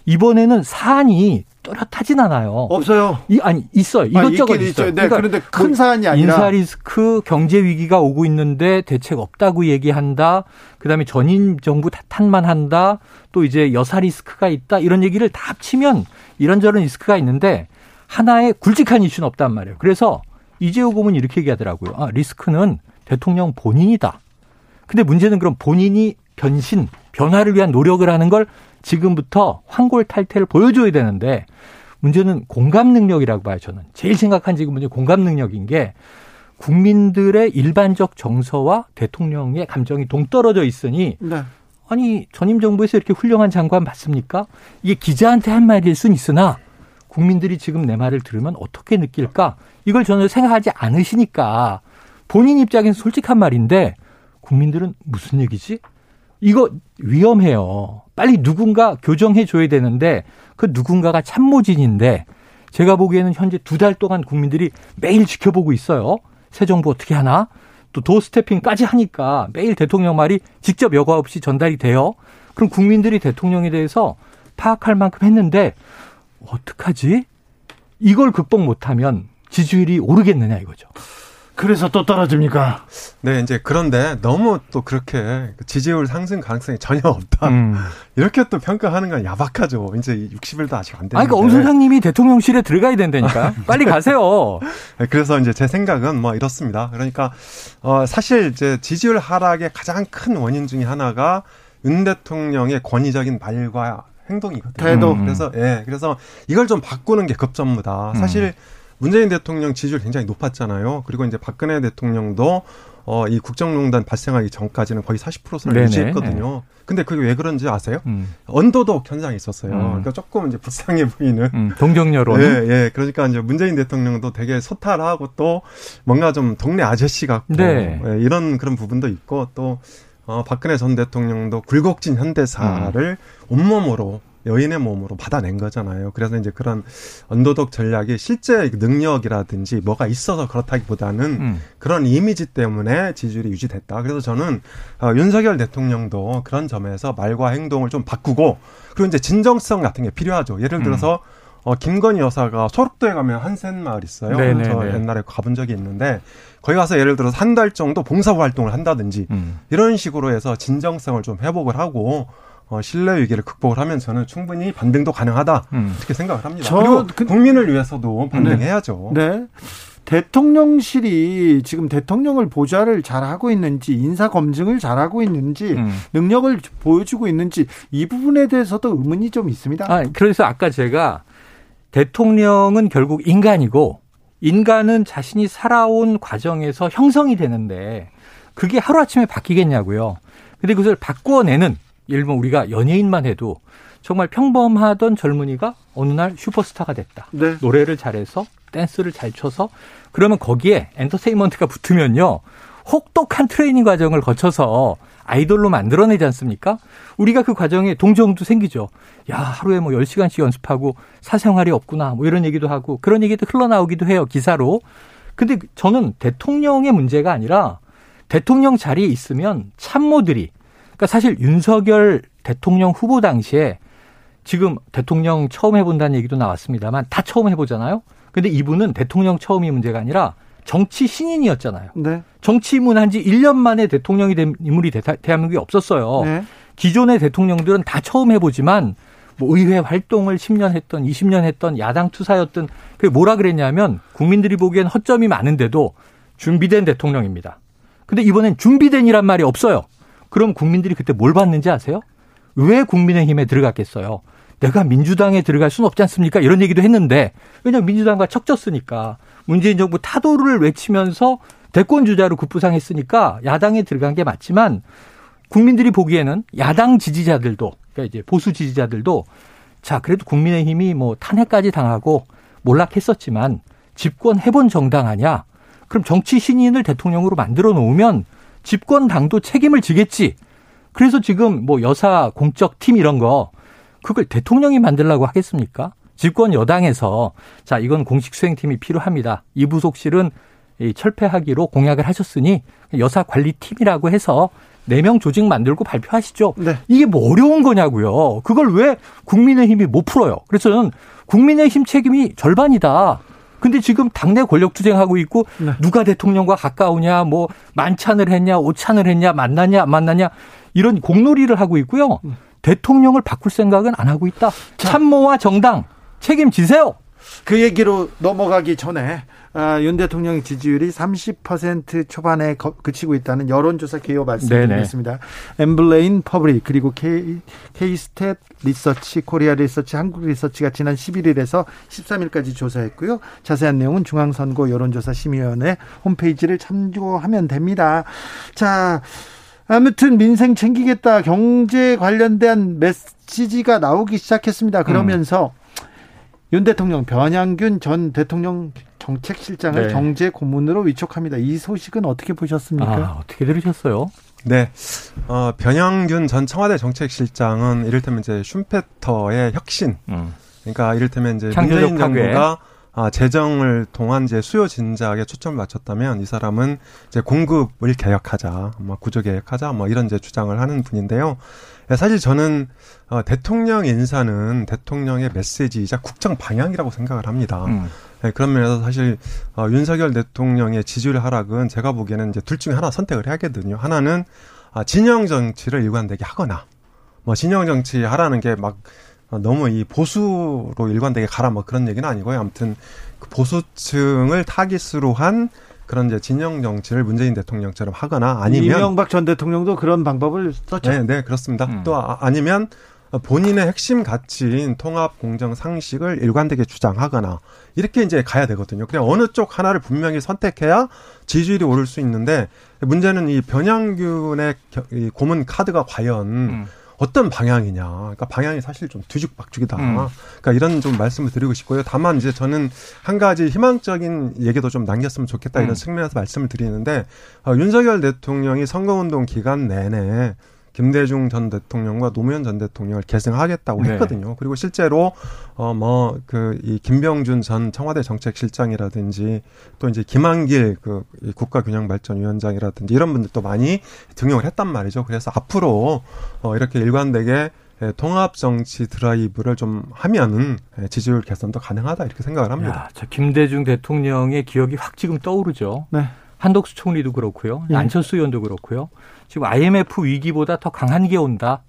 이번에는 사안이 또렷하진 않아요. 없어요. 이 아니 있어요. 아, 이것저것 아, 있어요. 네, 그러니까 그런데 큰 뭐 사안이 아니라 인사 리스크, 경제 위기가 오고 있는데 대책 없다고 얘기한다. 그다음에 전임 정부 탓만 한다. 또 이제 여사 리스크가 있다. 이런 얘기를 다 합치면 이런저런 리스크가 있는데 하나의 굵직한 이슈는 없단 말이에요. 그래서 이재호 고문이 이렇게 얘기하더라고요. 아, 리스크는 대통령 본인이다. 근데 문제는 그럼 본인이 변신, 변화를 위한 노력을 하는 걸 지금부터 환골탈태를 보여줘야 되는데 문제는 공감 능력이라고 봐요, 저는. 제일 심각한 지금 문제 공감 능력인 게 국민들의 일반적 정서와 대통령의 감정이 동떨어져 있으니 네. 아니 전임 정부에서 이렇게 훌륭한 장관 맞습니까? 이게 기자한테 한 말일 순 있으나 국민들이 지금 내 말을 들으면 어떻게 느낄까? 이걸 전혀 생각하지 않으시니까 본인 입장에서 솔직한 말인데 국민들은 무슨 얘기지? 이거 위험해요. 빨리 누군가 교정해 줘야 되는데 그 누군가가 참모진인데 제가 보기에는 현재 두 달 동안 국민들이 매일 지켜보고 있어요. 새 정부 어떻게 하나? 또 도스태핑까지 하니까 매일 대통령 말이 직접 여과 없이 전달이 돼요. 그럼 국민들이 대통령에 대해서 파악할 만큼 했는데 어떡하지? 이걸 극복 못하면 지지율이 오르겠느냐 이거죠. 그래서 또 떨어집니까? 네, 이제 그런데 너무 또 그렇게 지지율 상승 가능성이 전혀 없다. 음. 이렇게 또 평가하는 건 야박하죠. 이제 60일도 아직 안 됐는데. 아니, 그러니까 엄 소장님이 대통령실에 들어가야 된다니까. 빨리 가세요. 네, 그래서 이제 제 생각은 뭐 이렇습니다. 그러니까 어 사실 이제 지지율 하락의 가장 큰 원인 중에 하나가 윤 대통령의 권위적인 말과 행동이거든요. 태도. 그래서 예, 그래서 이걸 좀 바꾸는 게 급전무다. 사실 음. 문재인 대통령 지지율 굉장히 높았잖아요. 그리고 이제 박근혜 대통령도 어, 이 국정농단 발생하기 전까지는 거의 40%를 유지했거든요. 근데 그게 왜 그런지 아세요? 음. 언더독 현상이 있었어요. 음. 그러니까 조금 이제 불쌍해 보이는. 음, 동정여론. 예, 예. 그러니까 이제 문재인 대통령도 되게 소탈하고 또 뭔가 좀 동네 아저씨 같고. 네. 예, 이런 그런 부분도 있고 또, 어, 박근혜 전 대통령도 굴곡진 현대사를 음. 온몸으로 여인의 몸으로 받아낸 거잖아요. 그래서 이제 그런 언더독 전략이 실제 능력이라든지 뭐가 있어서 그렇다기보다는 음. 그런 이미지 때문에 지지율이 유지됐다. 그래서 저는 어, 윤석열 대통령도 그런 점에서 말과 행동을 좀 바꾸고 그리고 이제 진정성 같은 게 필요하죠. 예를 들어서 음. 어, 김건희 여사가 소록도에 가면 한센 마을 있어요. 네네네. 저 옛날에 가본 적이 있는데 거기 가서 예를 들어서 한 달 정도 봉사 활동을 한다든지 음. 이런 식으로 해서 진정성을 좀 회복을 하고 어, 신뢰 위기를 극복을 하면 저는 충분히 반등도 가능하다 음. 이렇게 생각을 합니다. 그리고 그, 국민을 위해서도 반등해야죠. 네. 네. 대통령실이 지금 대통령을 보좌를 잘하고 있는지 인사 검증을 잘하고 있는지 음. 능력을 보여주고 있는지 이 부분에 대해서도 의문이 좀 있습니다. 아, 그래서 아까 제가 대통령은 결국 인간이고 인간은 자신이 살아온 과정에서 형성이 되는데 그게 하루아침에 바뀌겠냐고요. 근데 그것을 바꾸어내는 예를 들면 우리가 연예인만 해도 정말 평범하던 젊은이가 어느 날 슈퍼스타가 됐다. 네. 노래를 잘해서 댄스를 잘 춰서 그러면 거기에 엔터테인먼트가 붙으면요. 혹독한 트레이닝 과정을 거쳐서 아이돌로 만들어내지 않습니까? 우리가 그 과정에 동정도 생기죠. 야, 하루에 뭐 10시간씩 연습하고 사생활이 없구나. 뭐 이런 얘기도 하고 그런 얘기도 흘러나오기도 해요. 기사로. 근데 저는 대통령의 문제가 아니라 대통령 자리에 있으면 참모들이 그러니까 사실 윤석열 대통령 후보 당시에 지금 대통령 처음 해본다는 얘기도 나왔습니다만 다 처음 해보잖아요. 근데 이분은 대통령 처음이 문제가 아니라 정치 신인이었잖아요. 네. 정치 입문한 지 1년 만에 대통령이 된 인물이 대, 한민국에 없었어요. 네. 기존의 대통령들은 다 처음 해보지만 뭐 의회 활동을 10년 했던 20년 했던 야당 투사였던 그게 뭐라 그랬냐면 국민들이 보기엔 허점이 많은데도 준비된 대통령입니다. 근데 이번엔 준비된이란 말이 없어요. 그럼 국민들이 그때 뭘 받는지 아세요? 왜 국민의힘에 들어갔겠어요? 내가 민주당에 들어갈 수는 없지 않습니까? 이런 얘기도 했는데 왜냐하면 민주당과 척졌으니까 문재인 정부 타도를 외치면서 대권 주자로 급부상했으니까 야당에 들어간 게 맞지만 국민들이 보기에는 야당 지지자들도 그러니까 이제 보수 지지자들도 자 그래도 국민의힘이 뭐 탄핵까지 당하고 몰락했었지만 집권 해본 정당 아니야? 그럼 정치 신인을 대통령으로 만들어 놓으면 집권 당도 책임을 지겠지. 그래서 지금 뭐 여사 공적 팀 이런 거 그걸 대통령이 만들라고 하겠습니까? 집권 여당에서 자 이건 공식 수행팀이 필요합니다. 이 부속실은 철폐하기로 공약을 하셨으니 여사 관리팀이라고 해서 4명 조직 만들고 발표하시죠. 네. 이게 뭐 어려운 거냐고요. 그걸 왜 국민의힘이 못 풀어요. 그래서 저는 국민의힘 책임이 절반이다. 근데 지금 당내 권력 투쟁하고 있고 네. 누가 대통령과 가까우냐, 뭐 만찬을 했냐, 오찬을 했냐, 만나냐, 안 만나냐 이런 공놀이를 하고 있고요. 네. 대통령을 바꿀 생각은 안 하고 있다. 자. 참모와 정당 책임지세요. 그 얘기로 넘어가기 전에 아, 윤 대통령 지지율이 30% 초반에 그치고 있다는 여론조사 개요 말씀드리겠습니다. 엠브레인 퍼블릭 그리고 K, K스탯 리서치, 코리아 리서치, 한국 리서치가 지난 11일에서 13일까지 조사했고요. 자세한 내용은 중앙선거 여론조사 심의위원회 홈페이지를 참조하면 됩니다. 자, 아무튼 민생 챙기겠다 경제 관련된 메시지가 나오기 시작했습니다. 그러면서 음. 윤 대통령 변양균 전 대통령 정책실장을 네. 경제 고문으로 위촉합니다. 이 소식은 어떻게 보셨습니까? 아, 어떻게 들으셨어요? 네. 어, 변영균 전 청와대 정책실장은 이를테면 이제 슈페터의 혁신. 음. 그러니까 이를테면 이제 문재인 정부가 아, 재정을 통한 이제 수요 진작에 초점을 맞췄다면 이 사람은 이제 공급을 개혁하자, 뭐 구조 개혁하자, 뭐 이런 이제 주장을 하는 분인데요. 예, 사실 저는 어, 대통령 인사는 대통령의 메시지이자 국정 방향이라고 생각을 합니다. 음. 네, 그런 면에서 사실 어, 윤석열 대통령의 지지율 하락은 제가 보기에는 이제 둘 중에 하나 선택을 해야겠거든요. 하나는 아, 진영 정치를 일관되게 하거나 뭐 진영 정치 하라는 게막 너무 이 보수로 일관되게 가라 뭐 그런 얘기는 아니고요. 아무튼 그 보수층을 타깃으로 한 그런 이제 진영 정치를 문재인 대통령처럼 하거나 아니면 이명박 전 대통령도 그런 방법을 썼죠. 네, 네 그렇습니다. 음. 또 아, 아니면 본인의 핵심 가치인 통합 공정 상식을 일관되게 주장하거나 이렇게 이제 가야 되거든요. 그냥 어느 쪽 하나를 분명히 선택해야 지지율이 오를 수 있는데 문제는 이 변양균의 이 고문 카드가 과연 음. 어떤 방향이냐. 그러니까 방향이 사실 좀 뒤죽박죽이다. 음. 그러니까 이런 좀 말씀을 드리고 싶고요. 다만 이제 저는 한 가지 희망적인 얘기도 좀 남겼으면 좋겠다 이런 음. 측면에서 말씀을 드리는데 어, 윤석열 대통령이 선거운동 기간 내내 김대중 전 대통령과 노무현 전 대통령을 계승하겠다고 네. 했거든요. 그리고 실제로 어 뭐 그 이 김병준 전 청와대 정책실장이라든지 또 이제 김한길 그 국가균형발전위원장이라든지 이런 분들도 많이 등용을 했단 말이죠. 그래서 앞으로 어 이렇게 일관되게 통합 정치 드라이브를 좀 하면은 지지율 개선도 가능하다 이렇게 생각을 합니다. 야, 저 김대중 대통령의 기억이 확 지금 떠오르죠. 네. 한덕수 총리도 그렇고요. 네. 안철수 의원도 그렇고요. 지금 IMF 위기보다 더 강한 게 온다.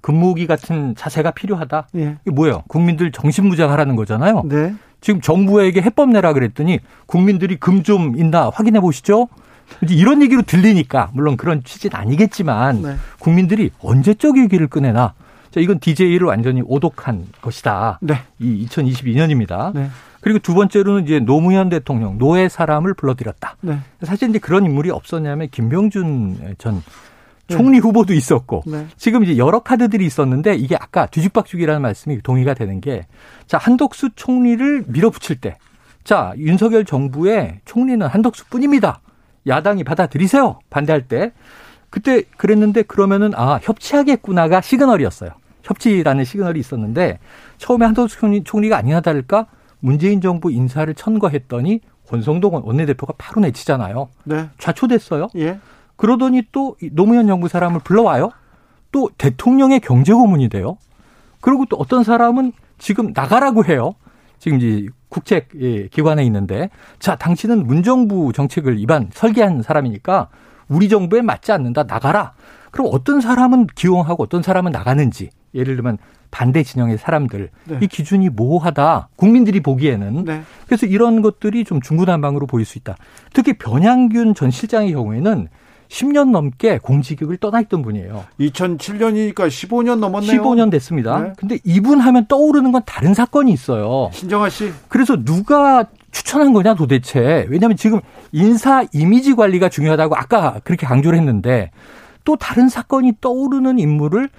근무기 같은 자세가 필요하다. 예. 이게 뭐예요? 국민들 정신무장하라는 거잖아요. 네. 지금 정부에게 해법 내라 그랬더니 국민들이 금 좀 있나 확인해 보시죠. 이런 얘기로 들리니까 물론 그런 취지는 아니겠지만 네. 국민들이 언제적 얘기를 꺼내나. 자, 이건 DJ를 완전히 오독한 것이다. 네. 이 2022년입니다. 네. 그리고 두 번째로는 이제 노무현 대통령 노예 사람을 불러들였다. 네. 사실 이제 그런 인물이 없었냐면 김병준 전 네. 총리 후보도 있었고 네. 지금 이제 여러 카드들이 있었는데 이게 아까 뒤죽박죽이라는 말씀이 동의가 되는 게 자 한덕수 총리를 밀어붙일 때 자 윤석열 정부의 총리는 한덕수뿐입니다. 야당이 받아들이세요 반대할 때 그때 그랬는데 그러면은 아 협치하겠구나가 시그널이었어요. 협치라는 시그널이 있었는데 처음에 한덕수 총리, 총리가 아니나 다를까 문재인 정부 인사를 천거했더니 권성동 원내대표가 바로 내치잖아요. 네. 좌초됐어요. 예. 그러더니 또 노무현 정부 사람을 불러와요. 또 대통령의 경제 고문이 돼요. 그리고 또 어떤 사람은 지금 나가라고 해요. 지금 이제 국책 예, 기관에 있는데 자 당신은 문정부 정책을 입안 설계한 사람이니까 우리 정부에 맞지 않는다 나가라. 그럼 어떤 사람은 기용하고 어떤 사람은 나가는지 예를 들면 반대 진영의 사람들 네. 이 기준이 모호하다 국민들이 보기에는 네. 그래서 이런 것들이 좀 중구난방으로 보일 수 있다. 특히 변양균 전 실장의 경우에는 10년 넘게 공직을 떠나 있던 분이에요. 2007년이니까 15년 넘었네요. 15년 됐습니다. 네. 근데 이분 하면 떠오르는 건 다른 사건이 있어요. 신정아 씨. 그래서 누가 추천한 거냐 도대체. 왜냐하면 지금 인사 이미지 관리가 중요하다고 아까 그렇게 강조를 했는데 또 다른 사건이 떠오르는 인물을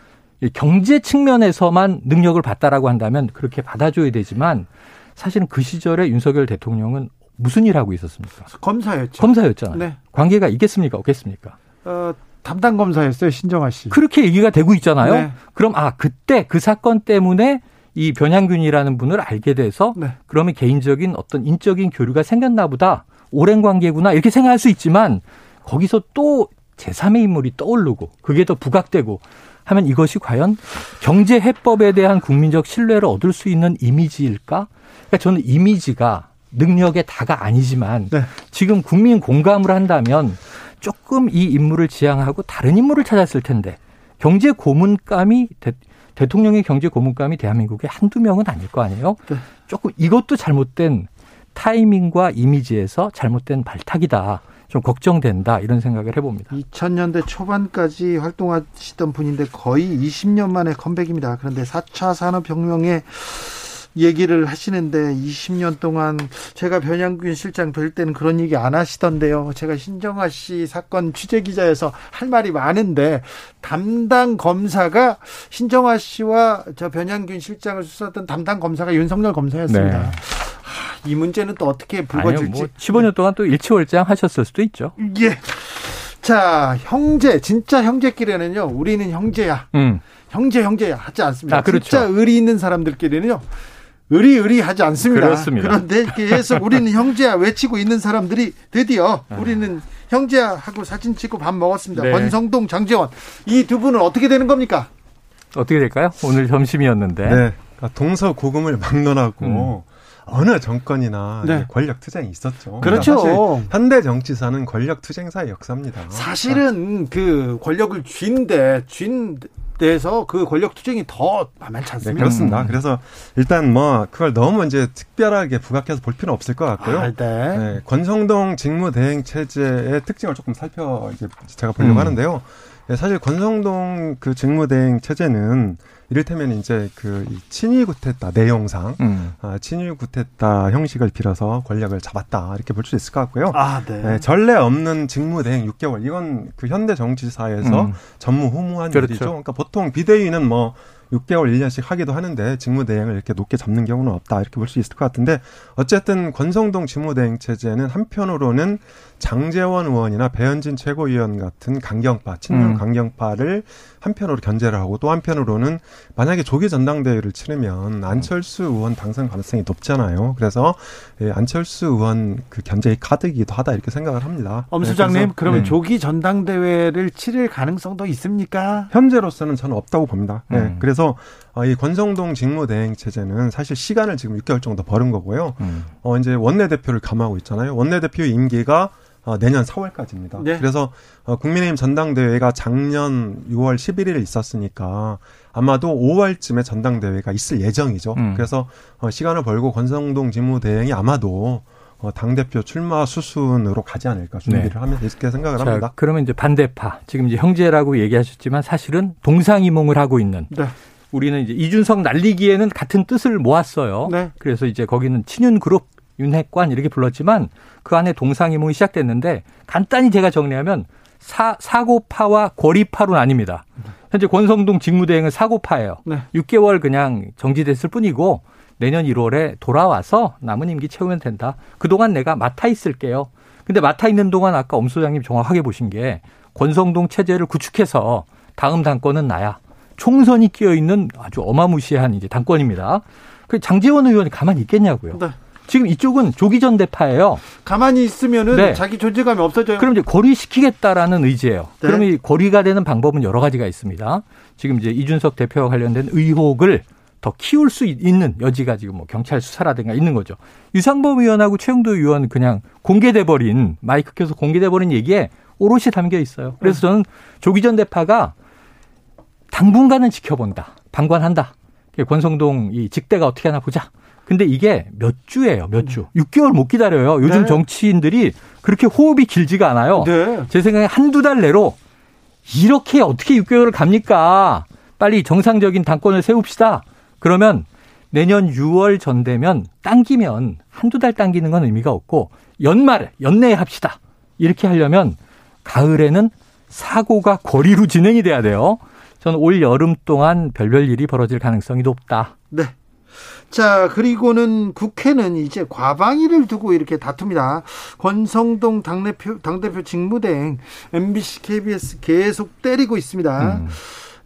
경제 측면에서만 능력을 봤다라고 한다면 그렇게 받아줘야 되지만 사실은 그 시절에 윤석열 대통령은 무슨 일 하고 있었습니까? 검사였죠. 검사였잖아요. 네. 관계가 있겠습니까? 없겠습니까? 어, 담당 검사였어요, 신정아 씨. 그렇게 얘기가 되고 있잖아요. 네. 그럼 아 그때 그 사건 때문에 이 변양균이라는 분을 알게 돼서 네. 그러면 개인적인 어떤 인적인 교류가 생겼나 보다. 오랜 관계구나 이렇게 생각할 수 있지만 거기서 또 제3의 인물이 떠오르고 그게 더 부각되고 하면 이것이 과연 경제 해법에 대한 국민적 신뢰를 얻을 수 있는 이미지일까? 그러니까 저는 이미지가 능력의 다가 아니지만 네. 지금 국민 공감을 한다면 조금 이 인물을 지향하고 다른 인물을 찾았을 텐데 경제 고문감이 대 통령의 경제 고문감이 대한민국에 한두 명은 아닐 거 아니에요? 네. 조금 이것도 잘못된 타이밍과 이미지에서 잘못된 발탁이다. 좀 걱정된다 이런 생각을 해봅니다. 2000년대 초반까지 활동하시던 분인데 거의 20년 만에 컴백입니다. 그런데 4차 산업혁명에 얘기를 하시는데 20년 동안 제가 변양균 실장 될 때는 그런 얘기 안 하시던데요. 제가 신정아 씨 사건 취재 기자여서 할 말이 많은데 담당 검사가 신정아 씨와 저 변양균 실장을 수사했던 담당 검사가 윤석열 검사였습니다. 네. 이 문제는 또 어떻게 불거질지. 아니요, 뭐 15년 동안 또 일치월장 하셨을 수도 있죠. 예. 자, 형제, 진짜 형제끼리는요, 우리는 형제야. 음. 형제, 형제야. 하지 않습니다. 아, 그렇죠. 진짜 의리 있는 사람들끼리는요, 의리 의리 하지 않습니다. 그렇습니다. 그런데 계속 우리는 형제야 외치고 있는 사람들이 드디어 아. 우리는 형제야 하고 사진 찍고 밥 먹었습니다. 네. 권성동, 장재원 이 두 분은 어떻게 되는 겁니까? 어떻게 될까요? 오늘 점심이었는데. 네. 그러니까 동서 고금을 막론하고 음. 어느 정권이나 네. 권력 투쟁이 있었죠. 그렇죠. 현대 정치사는 권력 투쟁사의 역사입니다. 사실은 그 권력을 쥔데 쥔 대해서 그 권력 투쟁이 더 만만치 네, 않습니다. 네, 그렇습니다. 음. 그래서 일단 뭐 그걸 너무 이제 특별하게 부각해서 볼 필요는 없을 것 같고요. 아, 네. 네, 권성동 직무대행 체제의 특징을 조금 살펴 이제 제가 보려고 음. 하는데요. 네, 사실 권성동 그 직무대행 체제는 이를테면 이제 그 친위 구테타 내용상 음. 아, 친위 구테타 형식을 빌어서 권력을 잡았다 이렇게 볼 수 있을 것 같고요. 아, 네. 네. 전례 없는 직무대행 6개월 이건 그 현대 정치사에서 음. 전무후무한 그렇죠. 일이죠. 그러니까 보통 비대위는 뭐 6개월 1년씩 하기도 하는데 직무대행을 이렇게 높게 잡는 경우는 없다 이렇게 볼 수 있을 것 같은데 어쨌든 권성동 직무대행 체제는 한편으로는 장재원 의원이나 배현진 최고위원 같은 강경파 친윤 음. 강경파를 한편으로 견제를 하고 또 한편으로는 만약에 조기 전당대회를 치르면 안철수 의원 당선 가능성이 높잖아요. 그래서 예, 안철수 의원 그 견제의 카드이기도 하다 이렇게 생각을 합니다. 엄 수장님, 네, 그러면 네. 조기 전당대회를 치를 가능성도 있습니까? 현재로서는 저는 없다고 봅니다. 네, 음. 그래서 어, 이 권성동 직무대행 체제는 사실 시간을 지금 6개월 정도 벌은 거고요. 음. 어, 이제 원내대표를 감하고 있잖아요. 원내대표 임기가 어, 내년 4월까지입니다. 네. 그래서 어, 국민의힘 전당대회가 작년 6월 11일에 있었으니까 아마도 5월쯤에 전당대회가 있을 예정이죠. 음. 그래서 어, 시간을 벌고 권성동 직무대행이 아마도 어, 당대표 출마 수순으로 가지 않을까 준비를 네. 하면 이렇게 생각을 자, 합니다. 그러면 이제 반대파, 지금 이제 형제라고 얘기하셨지만 사실은 동상이몽을 하고 있는 네. 우리는 이제 이준석 날리기에는 같은 뜻을 모았어요. 네. 그래서 이제 거기는 친윤 그룹 윤핵관 이렇게 불렀지만 그 안에 동상이몽이 시작됐는데 간단히 제가 정리하면 사, 사고파와 고리파로 나뉩니다. 현재 권성동 직무대행은 사고파예요. 네. 6개월 그냥 정지됐을 뿐이고 내년 1월에 돌아와서 남은 임기 채우면 된다. 그동안 내가 맡아 있을게요. 근데 맡아 있는 동안 아까 엄 소장님 정확하게 보신 게 권성동 체제를 구축해서 다음 당권은 나야. 총선이 끼어 있는 아주 어마무시한 이제 당권입니다. 그 장재원 의원이 가만히 있겠냐고요. 네. 지금 이쪽은 조기 전 대파예요. 가만히 있으면은 네. 자기 존재감이 없어져요. 그럼 이제 고리시키겠다라는 의지예요. 네. 그럼 이 고리가 되는 방법은 여러 가지가 있습니다. 지금 이제 이준석 대표와 관련된 의혹을 더 키울 수 있는 여지가 지금 뭐 경찰 수사라든가 있는 거죠. 유상범 의원하고 최영도 의원 그냥 공개돼 버린 마이크 켜서 공개돼 버린 얘기에 오롯이 담겨 있어요. 그래서 저는 조기 전 대파가 당분간은 지켜본다. 방관한다. 권성동 이 직대가 어떻게 하나 보자. 근데 이게 몇 주예요, 몇 주. 6개월 못 기다려요. 요즘 네. 정치인들이 그렇게 호흡이 길지가 않아요. 네. 제 생각에 한두 달 내로 이렇게 어떻게 6개월을 갑니까? 빨리 정상적인 당권을 세웁시다. 그러면 내년 6월 전 되면 당기면 한두 달 당기는 건 의미가 없고 연말, 연내에 합시다. 이렇게 하려면 가을에는 사고가 거리로 진행이 돼야 돼요. 저는 올 여름 동안 별별 일이 벌어질 가능성이 높다. 네. 자, 그리고는 국회는 이제 과방위를 두고 이렇게 다툽니다. 권성동 당대표, 당대표 직무대행 MBC, KBS 계속 때리고 있습니다. 음.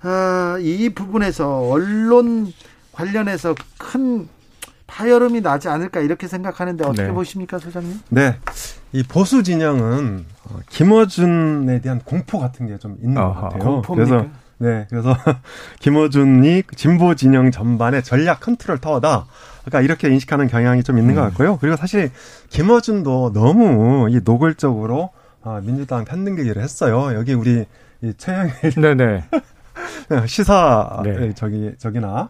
아, 이 부분에서 언론 관련해서 큰 파열음이 나지 않을까 이렇게 생각하는데 어떻게 네. 보십니까, 소장님? 네. 이 보수 진영은 어, 김어준에 대한 공포 같은 게 좀 있는 아하, 것 같아요. 공포입니까? 그래서 네, 그래서 김어준이 진보 진영 전반의 전략 컨트롤 타워다. 그러니까 이렇게 인식하는 경향이 좀 있는 음. 것 같고요. 그리고 사실 김어준도 너무 이 노골적으로 아, 민주당 편등기를 했어요. 여기 우리 이 최영일 네네. 시사 네. 저기 저기나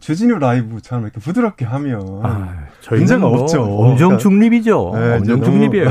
주진우 라이브처럼 이렇게 부드럽게 하면 아, 문제가 뭐 없죠. 엄정 그러니까 중립이죠. 네, 엄정 중립이에요.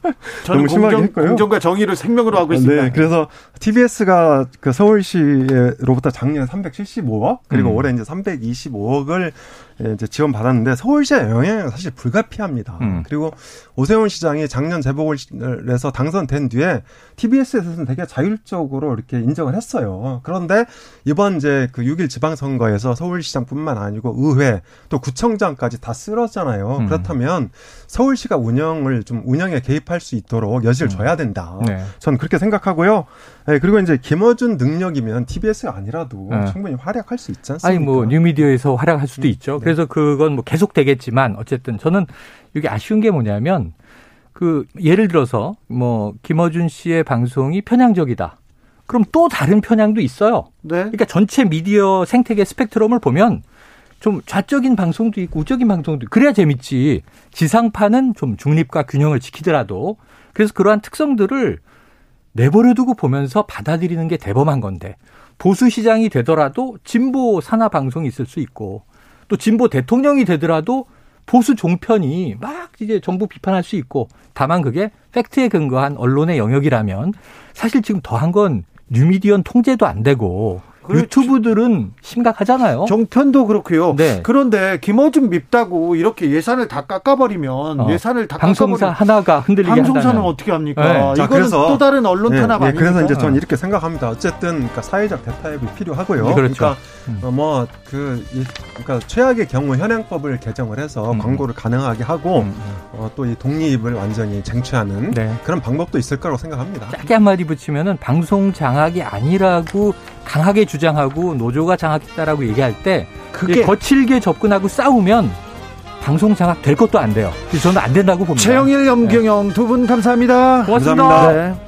저는 공정, 공정과 정의를 생명으로 하고 있습니다. 네, 그래서 TBS가 그 서울시로부터 작년에 375억 그리고 음. 올해 이제 325억을 이제 지원 받았는데 서울시의 영향은 사실 불가피합니다. 음. 그리고 오세훈 시장이 작년 재보궐에서 당선된 뒤에 TBS에서는 되게 자율적으로 이렇게 인정을 했어요. 그런데 이번 이제 그 6일 지방선거에서 서울시장뿐만 아니고 의회 또 구청장까지 다 쓸었잖아요. 음. 그렇다면 서울시가 운영을 좀 운영에 개입할 수 있도록 여지를 음. 줘야 된다. 네. 저는 그렇게 생각하고요. 네, 그리고 이제 김어준 능력이면 TBS가 아니라도 네. 충분히 활약할 수 있지 않습니까? 아니 뭐 뉴미디어에서 활약할 수도 음. 있죠. 네. 그래서 그건 뭐 계속 되겠지만 어쨌든 저는 이게 아쉬운 게 뭐냐면 그 예를 들어서 뭐 김어준 씨의 방송이 편향적이다. 그럼 또 다른 편향도 있어요. 네. 그러니까 전체 미디어 생태계 스펙트럼을 보면 좀 좌적인 방송도 있고 우적인 방송도 있고 그래야 재밌지. 지상파는 좀 중립과 균형을 지키더라도 그래서 그러한 특성들을 내버려 두고 보면서 받아들이는 게 대범한 건데 보수 시장이 되더라도 진보 산하 방송이 있을 수 있고 또 진보 대통령이 되더라도 보수 종편이 막 이제 정부 비판할 수 있고 다만 그게 팩트에 근거한 언론의 영역이라면 사실 지금 더한 건 뉴미디언 통제도 안 되고 유튜브들은 심각하잖아요. 정편도 그렇고요. 네. 그런데 김어준 밉다고 이렇게 예산을 다 깎아버리면 어. 예산을 다 방송사 하나가 흔들리게 방송사는 한다면. 어떻게 합니까? 네. 자, 이거는 또 다른 언론 네, 탄압 네, 아닙니까? 그래서 이제 저는 이렇게 생각합니다. 어쨌든 그러니까 사회적 대타협이 필요하고요. 네, 그렇죠. 그러니까 음. 어, 뭐그 그러니까 최악의 경우 현행법을 개정을 해서 음. 광고를 가능하게 하고 음. 어, 또 이 독립을 완전히 쟁취하는 네. 그런 방법도 있을 거라고 생각합니다. 짧게 한 마디 붙이면은 방송 장악이 아니라고 강하게 주장하고 노조가 장악했다라고 얘기할 때 그게 거칠게 접근하고 싸우면 방송 장악 될 것도 안 돼요. 그래서 저는 안 된다고 봅니다. 최영일, 염경영 네. 두분 감사합니다. 고맙습니다. 감사합니다. 네.